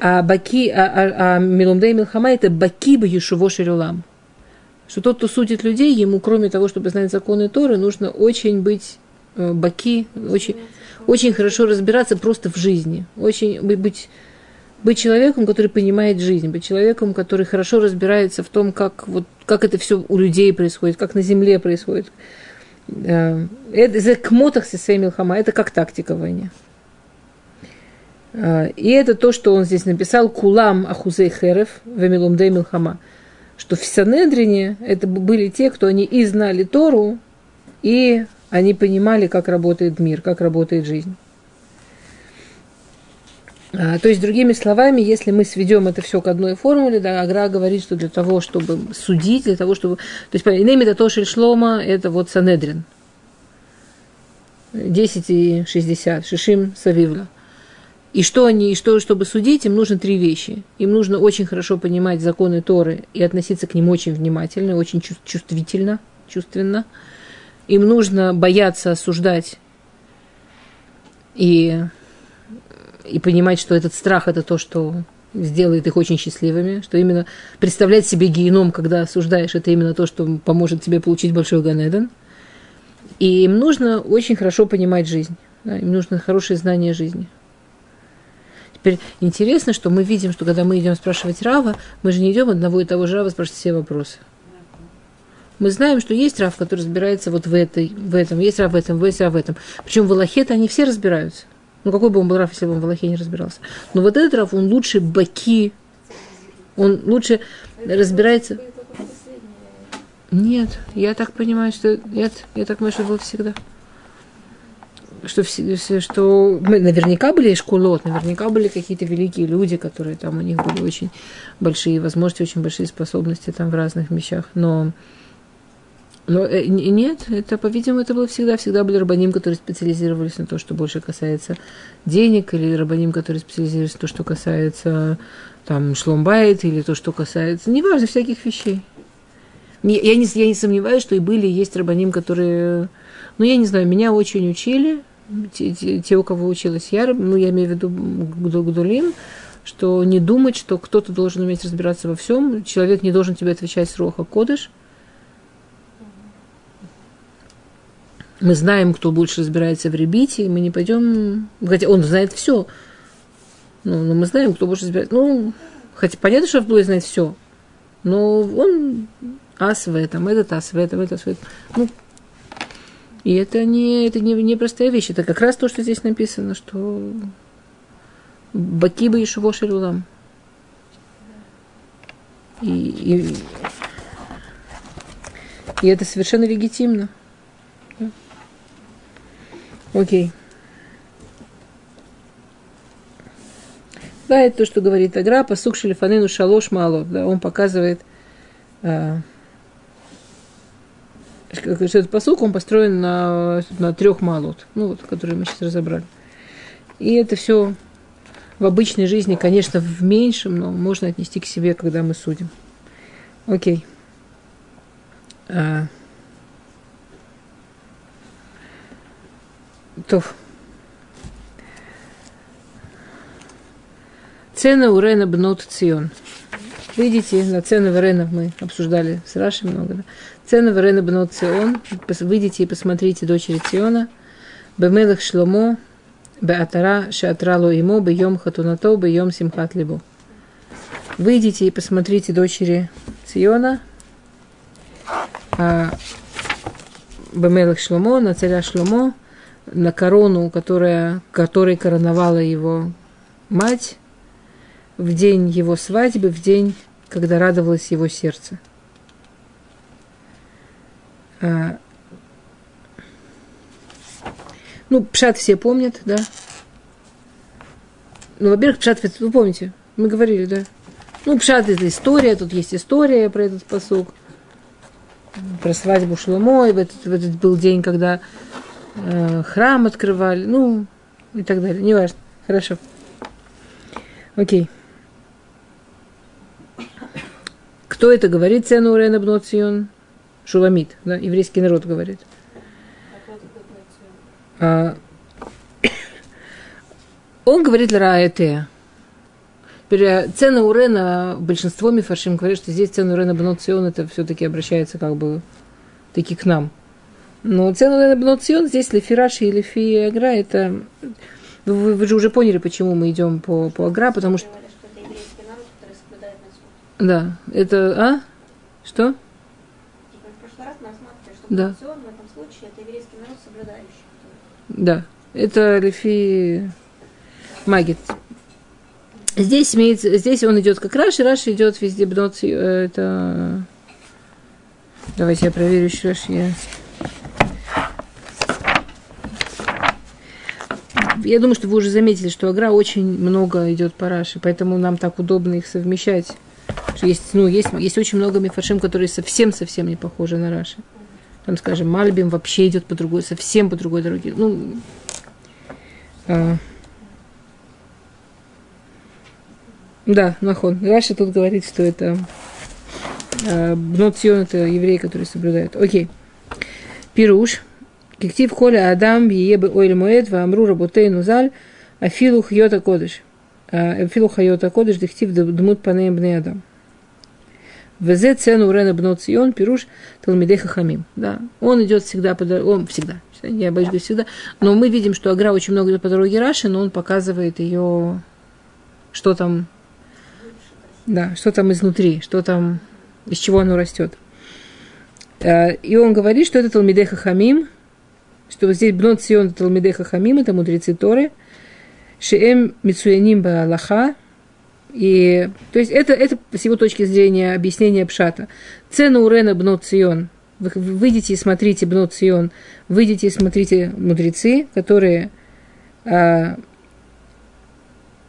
а баки, а, а, а милумдей милхама это баки бы ешуво шерюлам. Что тот, кто судит людей, ему, кроме того, чтобы знать законы Торы, нужно очень быть э, баки, очень, очень хорошо разбираться просто в жизни, очень быть, быть человеком, который понимает жизнь, быть человеком, который хорошо разбирается в том, как, вот, как это все у людей происходит, как на земле происходит, Э, это кмотах со Милхама, это как тактика в войне. Э, и это то, что он здесь написал, Кулам Ахузей Херев, Вемилумдей Милхама, что в Санедрине это были те, кто они и знали Тору, и они понимали, как работает мир, как работает жизнь. А, то есть, другими словами, если мы сведем это все к одной формуле, да, Агра говорит, что для того, чтобы судить, для того, чтобы... То есть, Инем это то Шлома, это вот Санедрин. 10 и 60, Шишим Савивла. И что они, и что, чтобы судить, им нужно три вещи. Им нужно очень хорошо понимать законы Торы и относиться к ним очень внимательно, очень чувствительно, чувственно. Им нужно бояться осуждать и и понимать, что этот страх – это то, что сделает их очень счастливыми, что именно представлять себе геном, когда осуждаешь, это именно то, что поможет тебе получить большой Ганеден. И им нужно очень хорошо понимать жизнь, да, им нужно хорошее знание жизни. Теперь интересно, что мы видим, что когда мы идем спрашивать Рава, мы же не идем одного и того же Рава спрашивать все вопросы. Мы знаем, что есть Рав, который разбирается вот в, этой, в этом, есть Рав в этом, есть Рав в этом. Причем в Аллахе они все разбираются. Ну, какой бы он был Раф, если бы он в Аллахе не разбирался. Но вот этот Раф, он лучше баки, он лучше разбирается. Нет, я так понимаю, что нет, я так понимаю, что было всегда. Что, все, что наверняка были школот, наверняка были какие-то великие люди, которые там у них были очень большие возможности, очень большие способности там в разных вещах. Но но э, нет, это, по-видимому, это было всегда. Всегда были рабаним, которые специализировались на то, что больше касается денег, или рабаним, которые специализировались на то, что касается там шломбайт, или то, что касается, неважно, всяких вещей. Не, я, не, я не сомневаюсь, что и были, и есть рабаним, которые, ну, я не знаю, меня очень учили, те, те, те у кого училась я, ну, я имею в виду Гдулим, что не думать, что кто-то должен уметь разбираться во всем, человек не должен тебе отвечать с роха кодыш – мы знаем, кто больше разбирается в ребите, мы не пойдем, хотя он знает все, ну, но мы знаем, кто больше разбирается. Ну, хотя понятно, что Авдуя знает все, но он ас в этом, этот ас в этом, этот ас в этом. Ну, и это не, это не, не простая вещь, это как раз то, что здесь написано, что Бакиба и Шуво Шерулам. И, и, и это совершенно легитимно. Окей. Да, это то, что говорит Агра, посук шелефанену шалош малот. Да, он показывает, э, что этот посук, он построен на, на трех малот, ну вот, которые мы сейчас разобрали. И это все в обычной жизни, конечно, в меньшем, но можно отнести к себе, когда мы судим. Окей. А. То. Цена у Рена Бнот Цион. Видите, на цены Варена мы обсуждали с Рашей много. Да? Цены Варена Бнот Цион. Выйдите и посмотрите дочери Циона. Бемелах Шломо. Беатара Шатрало ему Бейом Хатунато Бейом Симхат Либо. Выйдите и посмотрите дочери Циона. А, Бемелах Шломо, на царя Шломо, на корону, которая, которой короновала его мать, в день его свадьбы, в день, когда радовалось его сердце. А, ну, Пшат все помнят, да. Ну, во-первых, Пшат, вы помните, мы говорили, да. Ну, Пшат это история, тут есть история про этот посук, про свадьбу Шломо, и в этот, в этот был день, когда э, храм открывали, ну, и так далее, неважно. Хорошо. Окей. Кто это говорит, цену Урена Бноцион? Шуламит, да, еврейский народ говорит. А, он говорит Лараэтея. Цена Урена, большинство мифаршим говорит, что здесь цена Урена Бноцион, это все-таки обращается как бы таки к нам. Но Урена Бноцион здесь Лефираши и Лефи Агра, это... Вы, вы же уже поняли, почему мы идем по, по Агра, потому что... Да, это... А? Что? Типа, в прошлый раз мы рассматривали, что да. в этом случае это еврейский народ соблюдающий. Да, это Лефи Магит. Здесь имеется, здесь он идет как Раши, Раши идет везде бнот, э, это... Давайте я проверю еще раз. Я... я думаю, что вы уже заметили, что Агра очень много идет по Раши, поэтому нам так удобно их совмещать. Что есть, ну, есть, есть очень много мифашим, которые совсем-совсем не похожи на Раши. Там, скажем, Мальбим вообще идет по другой, совсем по другой дороге. Ну, а, да, нахон. Раша тут говорит, что это а, Бнотсион, это евреи, которые соблюдают. Окей. Пируш. Киктив холя адам биебе ойль моэд ваамру работей нузаль афилу хьота кодыш. Афилу хайота кодыш дихтив дмут панеем бне адам. Везе цену Рена Бноцион, Пируш, Талмидеха Хамим. Да, он идет всегда по дороге, он всегда, я боюсь говорить всегда, но мы видим, что Агра очень много идет по дороге Раши, но он показывает ее, что там, да, что там изнутри, что там, из чего оно растет. И он говорит, что это Талмидеха Хамим, что вот здесь Бнот Сион Талмидеха Хамим, это мудрецы Торы, Шеем Мицуяним Баалаха, и, то есть это, это с его точки зрения объяснение Пшата. Цена Урена Бнот Цион. Вы выйдите и смотрите Бнот Цион. Выйдите и смотрите мудрецы, которые, а,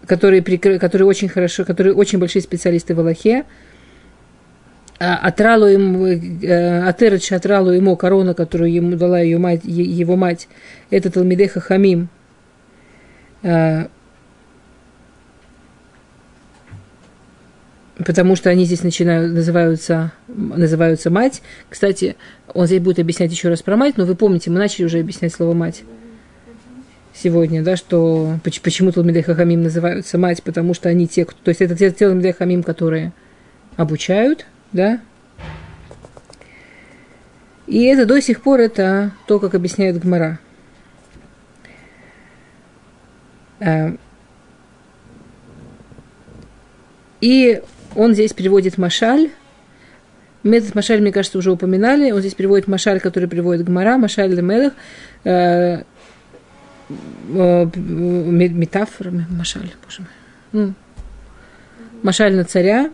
которые, которые очень хорошо, которые очень большие специалисты в Аллахе. А, отралу ему, э, Атерет отралу ему корона, которую ему дала ее мать, его мать, это Талмидеха Хамим, а, потому что они здесь начинают, называются, называются мать. Кстати, он здесь будет объяснять еще раз про мать, но вы помните, мы начали уже объяснять слово мать сегодня, да, что почему Талмидей Хахамим называются мать, потому что они те, кто, то есть это те Талмидей Хахамим, которые обучают, да, и это до сих пор это то, как объясняет Гмара. А, и он здесь переводит Машаль. Метод Машаль, мне кажется, уже упоминали. Он здесь переводит Машаль, который приводит Гмара, Машаль Лемелех, э, э, Машаль, боже мой. Машаль на царя,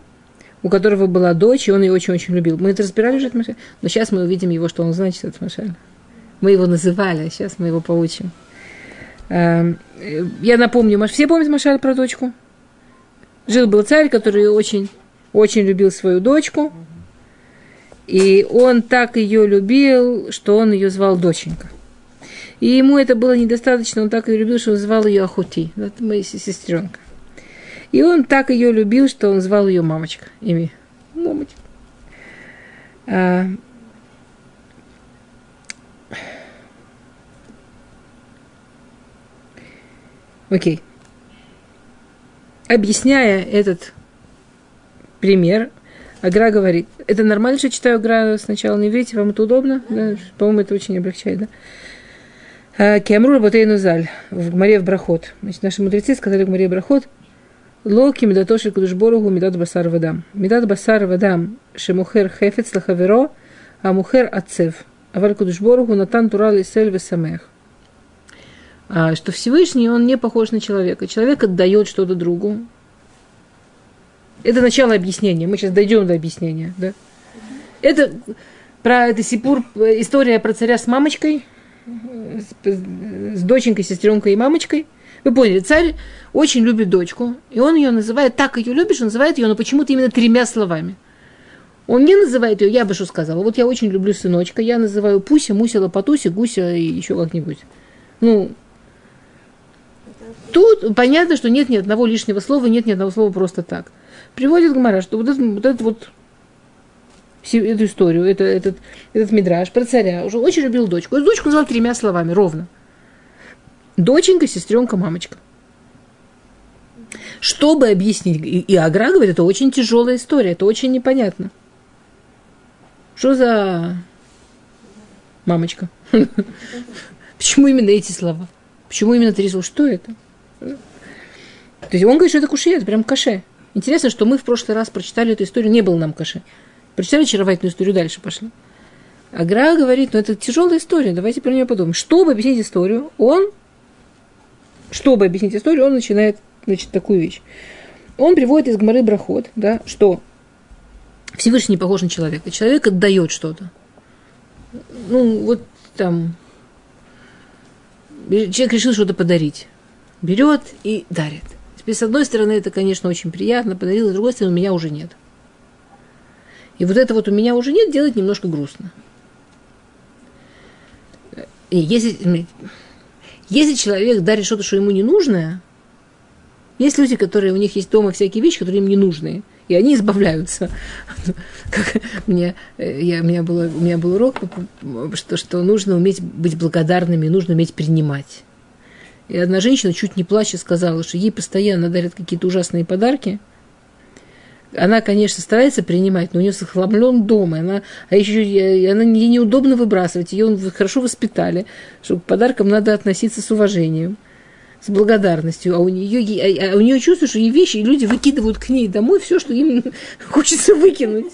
у которого была дочь, и он ее очень-очень любил. Мы это разбирали уже, этот но сейчас мы увидим его, что он значит, этот Машаль. Мы его называли, а сейчас мы его получим. Э, я напомню, все помнят Машаль про дочку? Жил был царь, который очень, очень любил свою дочку. И он так ее любил, что он ее звал доченька. И ему это было недостаточно, он так ее любил, что он звал ее Ахути, это моя сестренка. И он так ее любил, что он звал ее мамочка. Ими. Мамочка. А, Окей. Объясняя этот пример, Агра говорит, это нормально, что читаю Агра сначала на иврите, вам это удобно? Да? По-моему, это очень облегчает, да? А, Кемру работейну заль в Маре в Брахот. Значит, наши мудрецы сказали в Маре Брахот, Локи медатоши кудушборогу медат басар вадам. Медат басар вадам шемухер хефец лахаверо, а мухер ацев. Аваль кудушборогу натан турал и сель весамех. Что Всевышний, он не похож на человека. Человек отдает что-то другу. Это начало объяснения. Мы сейчас дойдем до объяснения. Да? Это про это Сипур, история про царя с мамочкой, с, с доченькой, сестренкой и мамочкой. Вы поняли, царь очень любит дочку, и он ее называет, так ее любишь, называет ее, но почему-то именно тремя словами. Он не называет ее, я бы что сказала, вот я очень люблю сыночка, я называю Пуся, Муся, Лопатуся, Гуся и еще как-нибудь. Ну, Тут понятно, что нет ни одного лишнего слова, нет ни одного слова просто так. Приводит Гмара, что вот этот вот, этот вот эту историю, это, этот, этот мидраж про царя уже очень любил дочку. Эту дочку назвал тремя словами, ровно. Доченька, сестренка, мамочка. Чтобы объяснить, и, Агра говорит, это очень тяжелая история, это очень непонятно. Что за мамочка? Почему именно эти слова? Почему именно три слова? Что это? То есть он говорит, что это куши, это прям каше. Интересно, что мы в прошлый раз прочитали эту историю, не было нам каше. Прочитали очаровательную историю, дальше пошли. Агра говорит, ну это тяжелая история, давайте про нее подумаем. Чтобы объяснить историю, он, чтобы объяснить историю, он начинает, значит, такую вещь. Он приводит из Гмары Брахот, да, что Всевышний похож на человека. Человек отдает что-то. Ну, вот там, человек решил что-то подарить берет и дарит. Теперь, с одной стороны, это, конечно, очень приятно, подарил, с другой стороны, у меня уже нет. И вот это вот у меня уже нет, делать немножко грустно. И если, если человек дарит что-то, что ему не нужное, есть люди, которые у них есть дома всякие вещи, которые им не нужны, и они избавляются. Как мне, я, у, меня было, у меня был урок, что, что нужно уметь быть благодарными, нужно уметь принимать. И одна женщина, чуть не плача, сказала, что ей постоянно дарят какие-то ужасные подарки. Она, конечно, старается принимать, но у нее захламлен дом, и она, а еще она, ей неудобно выбрасывать, ее хорошо воспитали, что к подаркам надо относиться с уважением с благодарностью, а у нее, а, а у нее чувство, что ей вещи, и люди выкидывают к ней домой все, что им хочется выкинуть.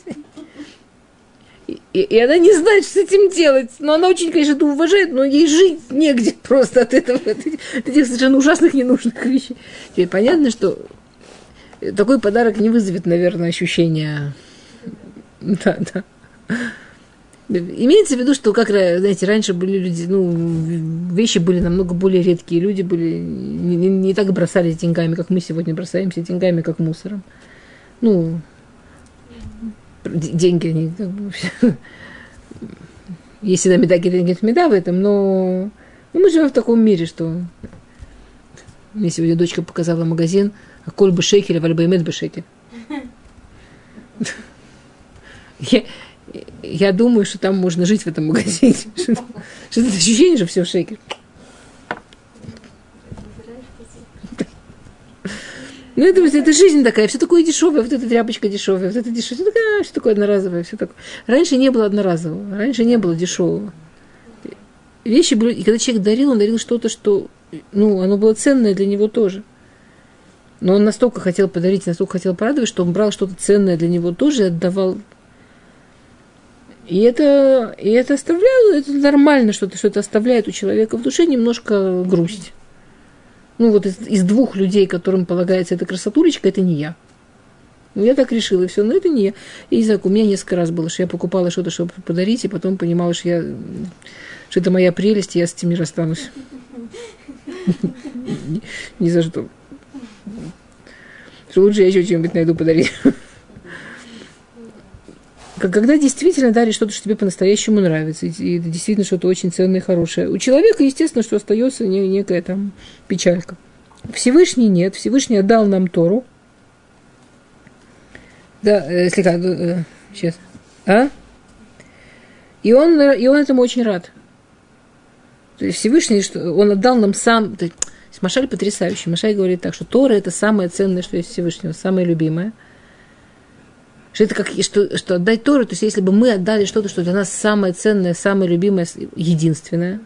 И, и она не знает, что с этим делать. Но она очень, конечно, это уважает, но ей жить негде просто от этого, от этих, совершенно ужасных, ненужных вещей. Теперь понятно, что такой подарок не вызовет, наверное, ощущения. Да, да. Имеется в виду, что, как, знаете, раньше были люди, ну, вещи были намного более редкие, люди были не, не, не так бросались деньгами, как мы сегодня бросаемся деньгами, как мусором. Ну, деньги, они как бы, есть всегда меда, нет меда в этом, но ну, мы живем в таком мире, что мне сегодня дочка показала магазин, коль бы шекель, вальбаймет бы шекель. Я, я думаю, что там можно жить в этом магазине. Что, что это ощущение, что все в шекель. Ну, это, это жизнь такая, все такое дешевое, вот эта тряпочка дешевая, вот это дешевое, все такое, все такое одноразовое, все такое. Раньше не было одноразового, раньше не было дешевого. Вещи были, и когда человек дарил, он дарил что-то, что, ну, оно было ценное для него тоже. Но он настолько хотел подарить, настолько хотел порадовать, что он брал что-то ценное для него тоже и отдавал. И это, и это оставляло, это нормально, что-то, что это оставляет у человека в душе немножко грусть ну вот из, из двух людей, которым полагается эта красотулечка, это не я. Ну, я так решила, и все, но это не я. И не у меня несколько раз было, что я покупала что-то, чтобы подарить, и потом понимала, что, я, что это моя прелесть, и я с этим не расстанусь. Ни за что. Что лучше я еще что-нибудь найду подарить. как, когда действительно даришь что-то, что тебе по-настоящему нравится, и, это действительно что-то очень ценное и хорошее. У человека, естественно, что остается не, некая там печалька. Всевышний нет, Всевышний отдал нам Тору. Да, э, слегка, э, сейчас. А? И он, и он этому очень рад. То есть Всевышний, что он отдал нам сам... Есть Машаль потрясающий. Машаль говорит так, что Тора – это самое ценное, что есть Всевышнего, самое любимое. Что это как, что, что отдать Тору, то есть если бы мы отдали что-то, что для нас самое ценное, самое любимое, единственное,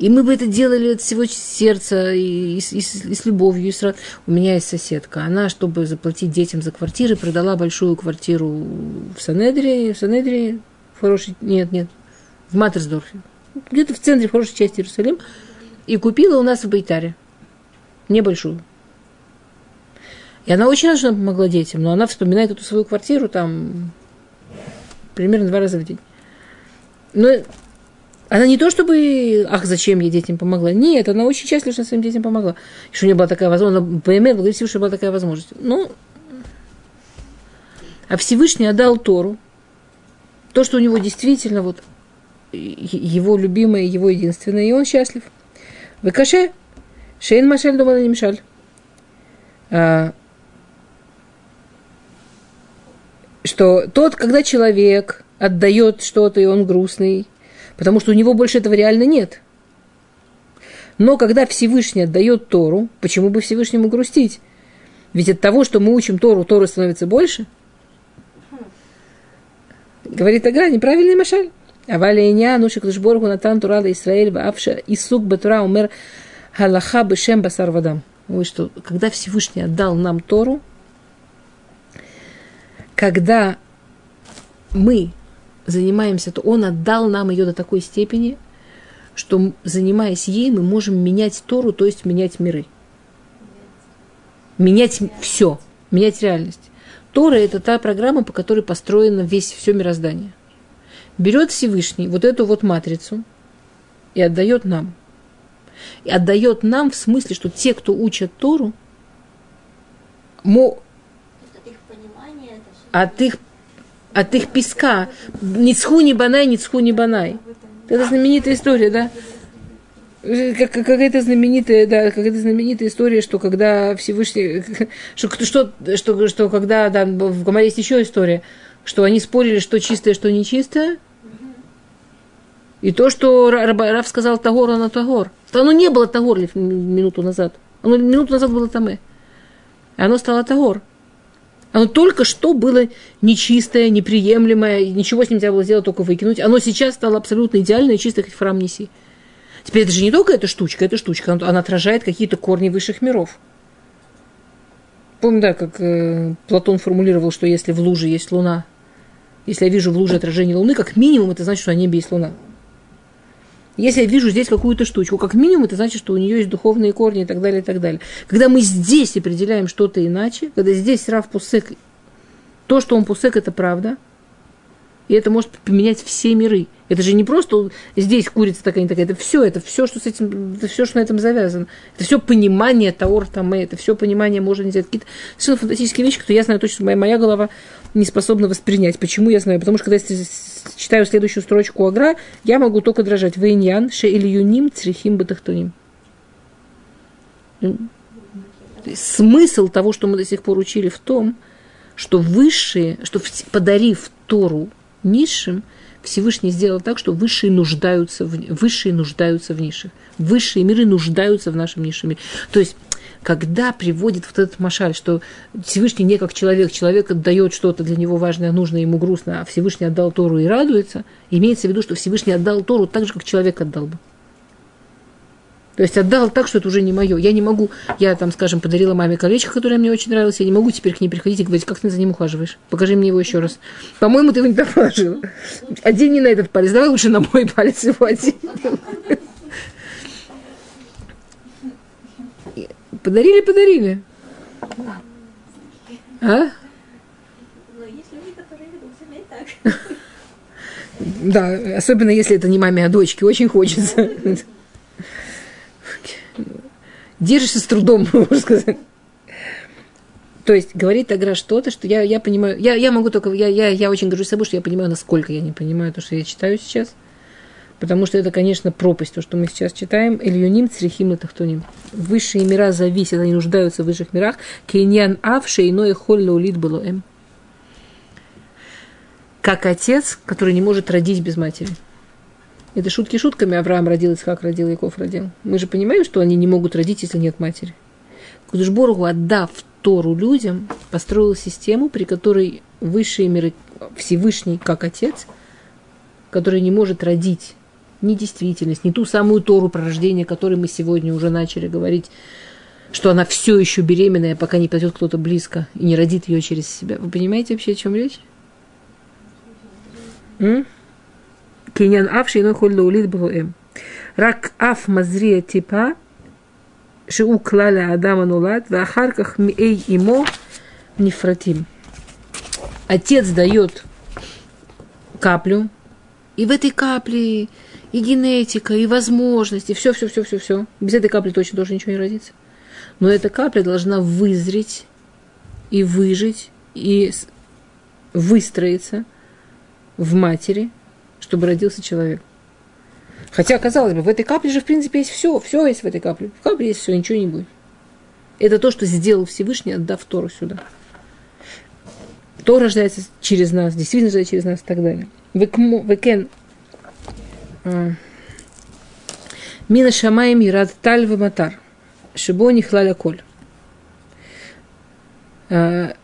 и мы бы это делали от всего сердца, и, и, и, и с любовью, и с. У меня есть соседка. Она, чтобы заплатить детям за квартиры, продала большую квартиру в Санедре. В Санедре в хорошей... Нет, нет. В Матерсдорфе. Где-то в центре, в хорошей части Иерусалима. И купила у нас в Байтаре. Небольшую. И она очень рада, помогла детям, но она вспоминает эту свою квартиру там примерно два раза в день. Но она не то чтобы, ах, зачем я детям помогла. Нет, она очень счастлива, что своим детям помогла. И что у нее была такая возможность. Она поймет, благодарит Всевышний, что была такая возможность. Ну, а Всевышний отдал Тору. То, что у него действительно вот его любимое, его единственное, и он счастлив. Выкаше, шейн машаль дома не мешаль. А, что тот, когда человек отдает что-то, и он грустный, потому что у него больше этого реально нет. Но когда Всевышний отдает Тору, почему бы Всевышнему грустить? Ведь от того, что мы учим Тору, Тору становится больше. Говорит Ага, неправильный машаль. Авалия нушик лишборгу натан турада Исраэль баавша исук батура умер халаха бешем басарвадам. Вот что, когда Всевышний отдал нам Тору, когда мы занимаемся, то Он отдал нам ее до такой степени, что, занимаясь ей, мы можем менять Тору, то есть менять миры. Менять все, менять реальность. Тора – это та программа, по которой построено весь, все мироздание. Берет Всевышний вот эту вот матрицу и отдает нам. И отдает нам в смысле, что те, кто учат Тору, от их, от их песка. Ницху не банай, ницху не банай. Это знаменитая история, да? Как, какая-то знаменитая, да, какая-то знаменитая история, что когда Всевышний, что, что, что, что когда, да, в Гамаре есть еще история, что они спорили, что чистое, что нечистое, и то, что Рав сказал Тагор, оно Тагор. Оно не было Тагор минуту назад. Оно минуту назад было Таме. Оно стало Тагор. Оно только что было нечистое, неприемлемое, ничего с ним нельзя было сделать, только выкинуть. Оно сейчас стало абсолютно идеальное, чистое, хоть в храм неси. Теперь это же не только эта штучка, эта штучка, она, она отражает какие-то корни высших миров. Помню, да, как э, Платон формулировал, что если в луже есть луна, если я вижу в луже отражение луны, как минимум это значит, что на небе есть луна. Если я вижу здесь какую-то штучку, как минимум это значит, что у нее есть духовные корни и так далее, и так далее. Когда мы здесь определяем что-то иначе, когда здесь Рав Пусек, то, что он Пусек, это правда, и это может поменять все миры. Это же не просто здесь курица такая, не такая. Это все, это все, что с этим, это все, что на этом завязано. Это все понимание Таор Таме, это все понимание можно нельзя. Какие-то совершенно фантастические вещи, которые я знаю точно, моя, моя голова не способна воспринять. Почему я знаю? Потому что когда я читаю следующую строчку Агра, я могу только дрожать. Вейньян, ше ильюним, црихим батахтуним. Смысл того, что мы до сих пор учили в том, что высшие, что подарив Тору низшим, Всевышний сделал так, что высшие нуждаются в, высшие нуждаются в низших. Высшие миры нуждаются в нашем низшем мире. То есть когда приводит вот этот машаль, что Всевышний не как человек, человек отдает что-то для него важное, нужное, ему грустно, а Всевышний отдал Тору и радуется, имеется в виду, что Всевышний отдал Тору так же, как человек отдал бы. То есть отдал так, что это уже не мое. Я не могу, я там, скажем, подарила маме колечко, которое мне очень нравилось, я не могу теперь к ней приходить и говорить, как ты за ним ухаживаешь. Покажи мне его еще раз. По-моему, ты его не положила. Одень не на этот палец, давай лучше на мой палец его одень. Подарили, подарили. А? Да, особенно если это не маме, а дочке, очень хочется. Держишься с трудом, можно сказать. То есть говорит Тагра что-то, что я, я понимаю, я, я могу только, я, я, я очень горжусь собой, что я понимаю, насколько я не понимаю то, что я читаю сейчас. Потому что это, конечно, пропасть, то, что мы сейчас читаем. Ильюним, црихим и тахтуним. Высшие мира зависят, они нуждаются в высших мирах. Кейньян авши иное холля улит было эм. Как отец, который не может родить без матери. Это шутки шутками. Авраам родил, как родил, Яков родил. Мы же понимаем, что они не могут родить, если нет матери. Кудышборгу, отдав Тору людям, построил систему, при которой высшие миры, Всевышний, как отец, который не может родить не действительность, не ту самую Тору про рождение, о которой мы сегодня уже начали говорить, что она все еще беременная, пока не пойдет кто-то близко и не родит ее через себя. Вы понимаете вообще, о чем речь? Киньян авши иной холь лаулит бхуэм. Рак аф мазрия типа шиу клаля адама нулад, в ахарках миэй имо нефратим. Отец дает каплю, и в этой капле и генетика, и возможности, все, все, все, все, все. Без этой капли точно тоже ничего не родится. Но эта капля должна вызреть и выжить, и выстроиться в матери, чтобы родился человек. Хотя, казалось бы, в этой капле же, в принципе, есть все. Все есть в этой капле. В капле есть все, ничего не будет. Это то, что сделал Всевышний, отдав Тору сюда. То рождается через нас, действительно рождается через нас и так далее. Векен Мина Шамаем Ирад Тальва Матар. Шибо Нихлаля Коль. Э,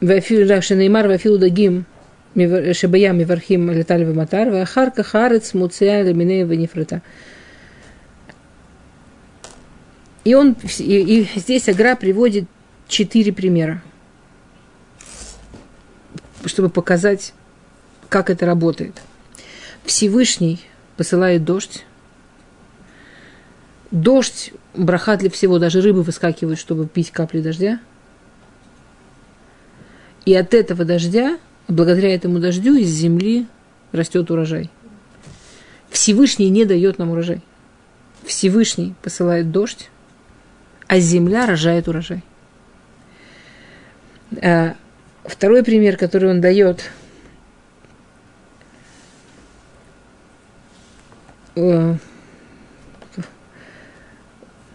Шанеймар Вафил Дагим Шабая Мивархим Леталь Ваматар Вахарка Харец Муция Леминея Ванифрита. И он и, и здесь Агра приводит четыре примера, чтобы показать, как это работает – Всевышний посылает дождь. Дождь, браха для всего, даже рыбы выскакивают, чтобы пить капли дождя. И от этого дождя благодаря этому дождю из земли растет урожай. Всевышний не дает нам урожай. Всевышний посылает дождь, а земля рожает урожай. А второй пример, который он дает,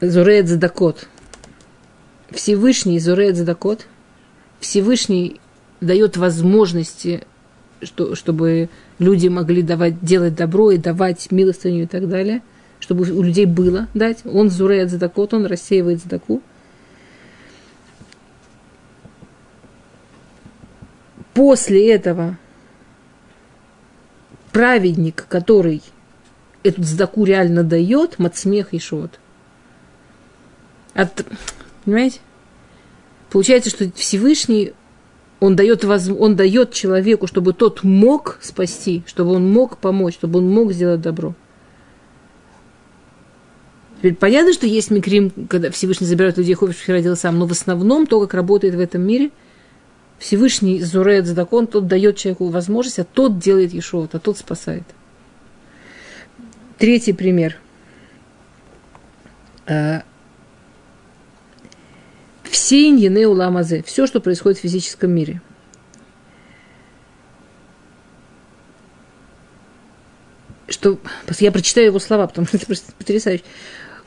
Зурет Задакот. Всевышний Зурет Задакот. Всевышний дает возможности, что, чтобы люди могли давать, делать добро и давать милостыню и так далее, чтобы у людей было дать. Он зуреет задакот, он рассеивает задаку. После этого праведник, который эту задаку реально дает, мацмех и шот. От, понимаете? Получается, что Всевышний он дает, он дает человеку, чтобы тот мог спасти, чтобы он мог помочь, чтобы он мог сделать добро. Теперь понятно, что есть микрим, когда Всевышний забирает людей, хочешь родил сам, но в основном то, как работает в этом мире, Всевышний зурает закон, тот дает человеку возможность, а тот делает Ешовот, а тот спасает. Третий пример. А, все иньены уламазе, все, что происходит в физическом мире. Что, я прочитаю его слова, потому что это просто потрясающе.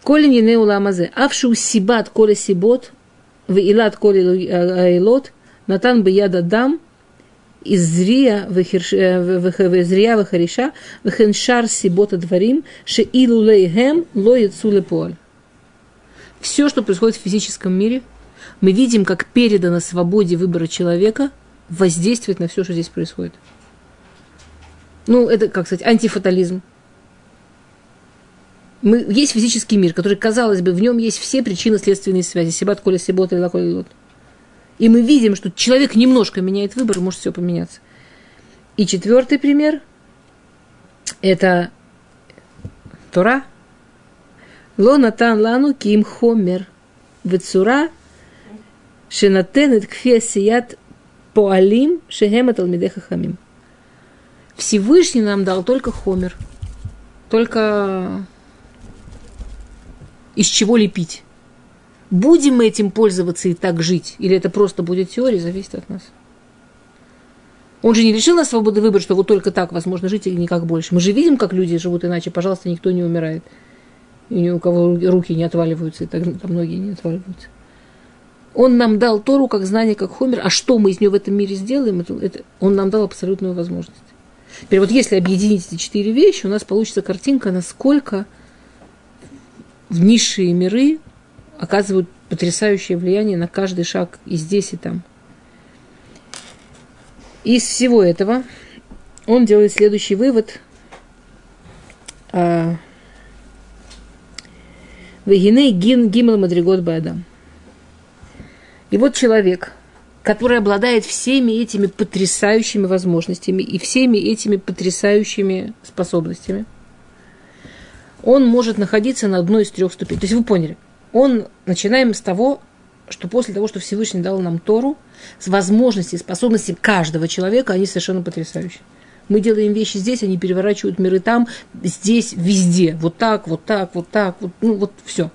Колин ене уламазе, авшу сибат коля сибот, в илат коля айлот, натан бы яда дам, из зрия везрия вехариша, вехеншар сибота дворим, ше илу лейгем ло яцу Все, что происходит в физическом мире – мы видим, как передано свободе выбора человека воздействует на все, что здесь происходит. Ну, это, как сказать, антифатализм. Мы, есть физический мир, который, казалось бы, в нем есть все причины следственные связи. Сибат, коля, сибот, или коля, лот. И мы видим, что человек немножко меняет выбор, может все поменяться. И четвертый пример – это Тора. Лонатан лану ким хомер. Вецура Шенатенет кфесият поалим шехема талмиде хахамим. Всевышний нам дал только хомер, только из чего лепить. Будем мы этим пользоваться и так жить? Или это просто будет теория, зависит от нас. Он же не лишил нас свободы выбора, что вот только так возможно жить или никак больше. Мы же видим, как люди живут иначе. Пожалуйста, никто не умирает. И ни у кого руки не отваливаются, и так там многие не отваливаются. Он нам дал Тору как знание, как Хомер. А что мы из нее в этом мире сделаем, это, это, он нам дал абсолютную возможность. Теперь вот если объединить эти четыре вещи, у нас получится картинка, насколько в низшие миры оказывают потрясающее влияние на каждый шаг и здесь, и там. Из всего этого он делает следующий вывод. А, Вегиней гин гимл мадригот бадам. И вот человек, который обладает всеми этими потрясающими возможностями и всеми этими потрясающими способностями, он может находиться на одной из трех ступеней. То есть вы поняли, он, начинаем с того, что после того, что Всевышний дал нам Тору, с возможностями, способностями каждого человека, они совершенно потрясающие. Мы делаем вещи здесь, они переворачивают миры там, здесь, везде. Вот так, вот так, вот так, вот, ну вот все.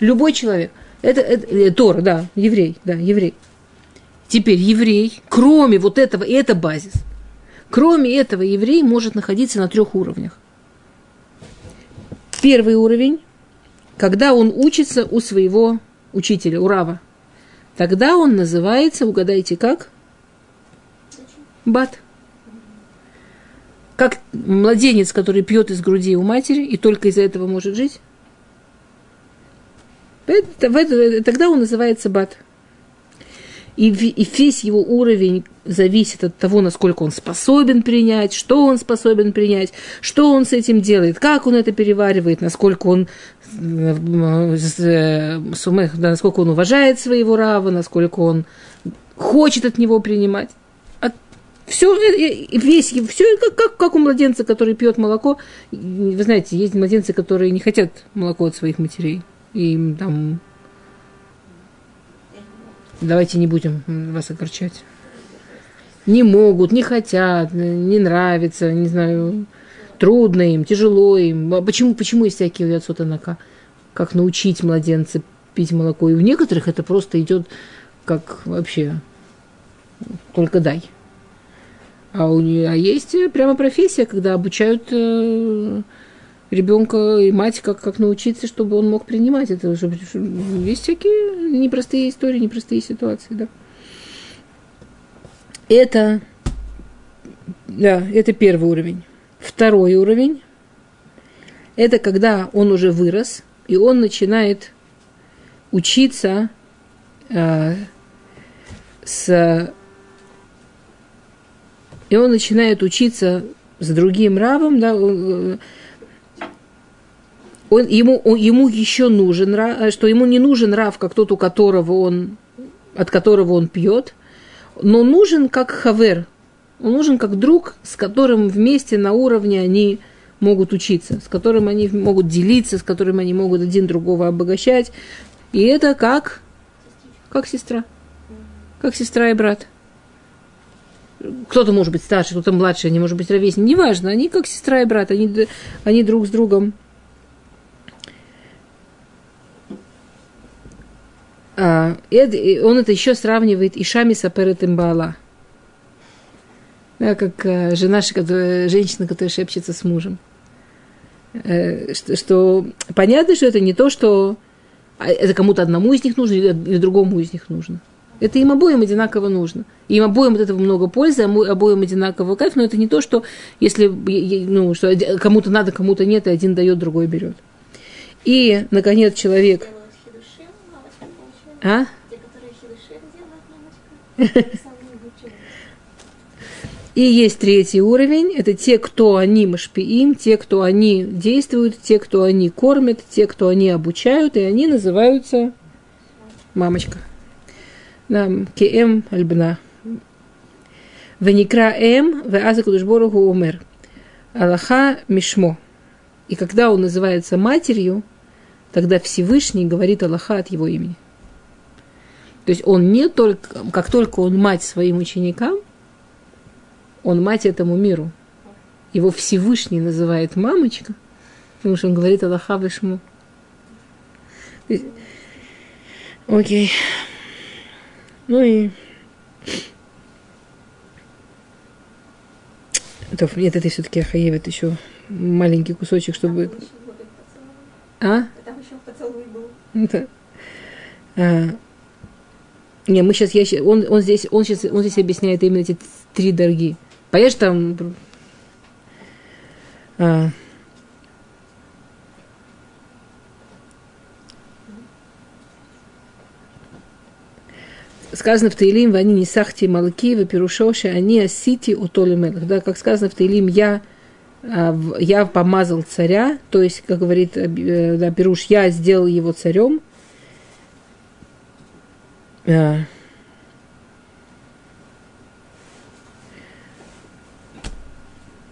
Любой человек. Это, это, это Тора, да, еврей, да, еврей. Теперь еврей, кроме вот этого, и это базис, кроме этого еврей может находиться на трех уровнях. Первый уровень, когда он учится у своего учителя, у Рава. Тогда он называется, угадайте как? Бат. Как младенец, который пьет из груди у матери и только из-за этого может жить. Тогда он называется бат. И весь его уровень зависит от того, насколько он способен принять, что он способен принять, что он с этим делает, как он это переваривает, насколько он, э, э, насколько он уважает своего рава, насколько он хочет от него принимать. Все, весь, все как, как, как у младенца, который пьет молоко. Вы знаете, есть младенцы, которые не хотят молоко от своих матерей. И там... Давайте не будем вас огорчать. Не могут, не хотят, не нравится, не знаю, трудно им, тяжело им. А почему, почему есть всякие отсотанака? Как научить младенца пить молоко? И у некоторых это просто идет как вообще только дай. А, у нее, а есть прямо профессия, когда обучают э, ребенка и мать, как, как научиться, чтобы он мог принимать это. Чтобы, есть всякие непростые истории, непростые ситуации, да. Это, да, это первый уровень. Второй уровень – это когда он уже вырос, и он начинает учиться э, с и он начинает учиться с другим равом, да, он, он, ему, он, ему еще нужен что ему не нужен рав, как тот, у которого он, от которого он пьет, но нужен как хавер, он нужен как друг, с которым вместе на уровне они могут учиться, с которым они могут делиться, с которым они могут один другого обогащать. И это как, как сестра, как сестра и брат кто-то может быть старше, кто-то младше, они может быть ровесник, неважно, они как сестра и брат, они, они друг с другом. А, и он это еще сравнивает Ишами Саперет Имбала. Да, как а, жена, которая, женщина, которая шепчется с мужем. Э, что, что понятно, что это не то, что а, это кому-то одному из них нужно или другому из них нужно. Это им обоим одинаково нужно. Им обоим от этого много пользы, обоим одинаково кайф, но это не то, что если ну, что кому-то надо, кому-то нет, и один дает, другой берет. И, наконец, человек... А? И есть третий уровень, это те, кто они машпиим, те, кто они действуют, те, кто они кормят, те, кто они обучают, и они называются мамочка. Нам кеем альбна. Веникра эм, веаза кудушборуху умер. Аллаха мишмо. И когда он называется матерью, тогда Всевышний говорит Аллаха от его имени. То есть он не только, как только он мать своим ученикам, он мать этому миру. Его Всевышний называет мамочка, потому что он говорит Аллаха Вишму. Окей. Ну и... То, нет, это все-таки Ахаевит еще маленький кусочек, чтобы... А? Там еще поцелуй был. Да. А, не, мы сейчас, я, он, он здесь, он сейчас, он здесь объясняет именно эти три дороги. Понимаешь, там, а, сказано в Таилим, они не сахти малки, вы перушоши, они осити у Толимелах. Да, как сказано в Таилим, я, а, я помазал царя, то есть, как говорит э, да, Перуш, я сделал его царем. А.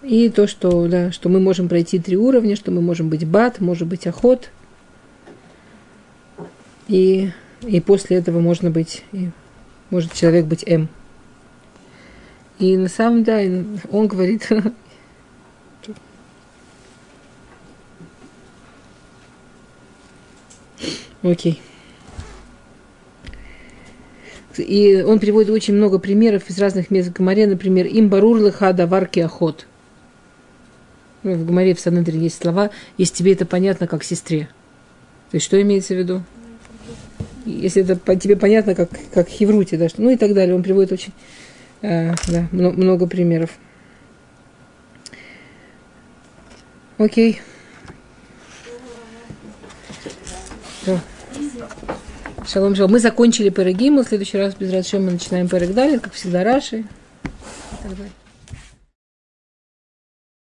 И то, что, да, что мы можем пройти три уровня, что мы можем быть бат, может быть охот. И, и после этого можно быть, и может человек быть М. И на самом деле он говорит, окей. И он приводит очень много примеров из разных мест в Гамаре, например, им барур лыха даварки охот. Ну, В Гамаре в Санедре есть слова, если тебе это понятно, как сестре. То есть что имеется в виду? Если это по- тебе понятно, как, как хеврути, да, что, ну и так далее. Он приводит очень э, да, мно- много примеров. Окей. Всё. Шалом, шалом. Мы закончили Перегиму. В следующий раз без Рашем мы начинаем Перегдали, как всегда, Раши. И далее.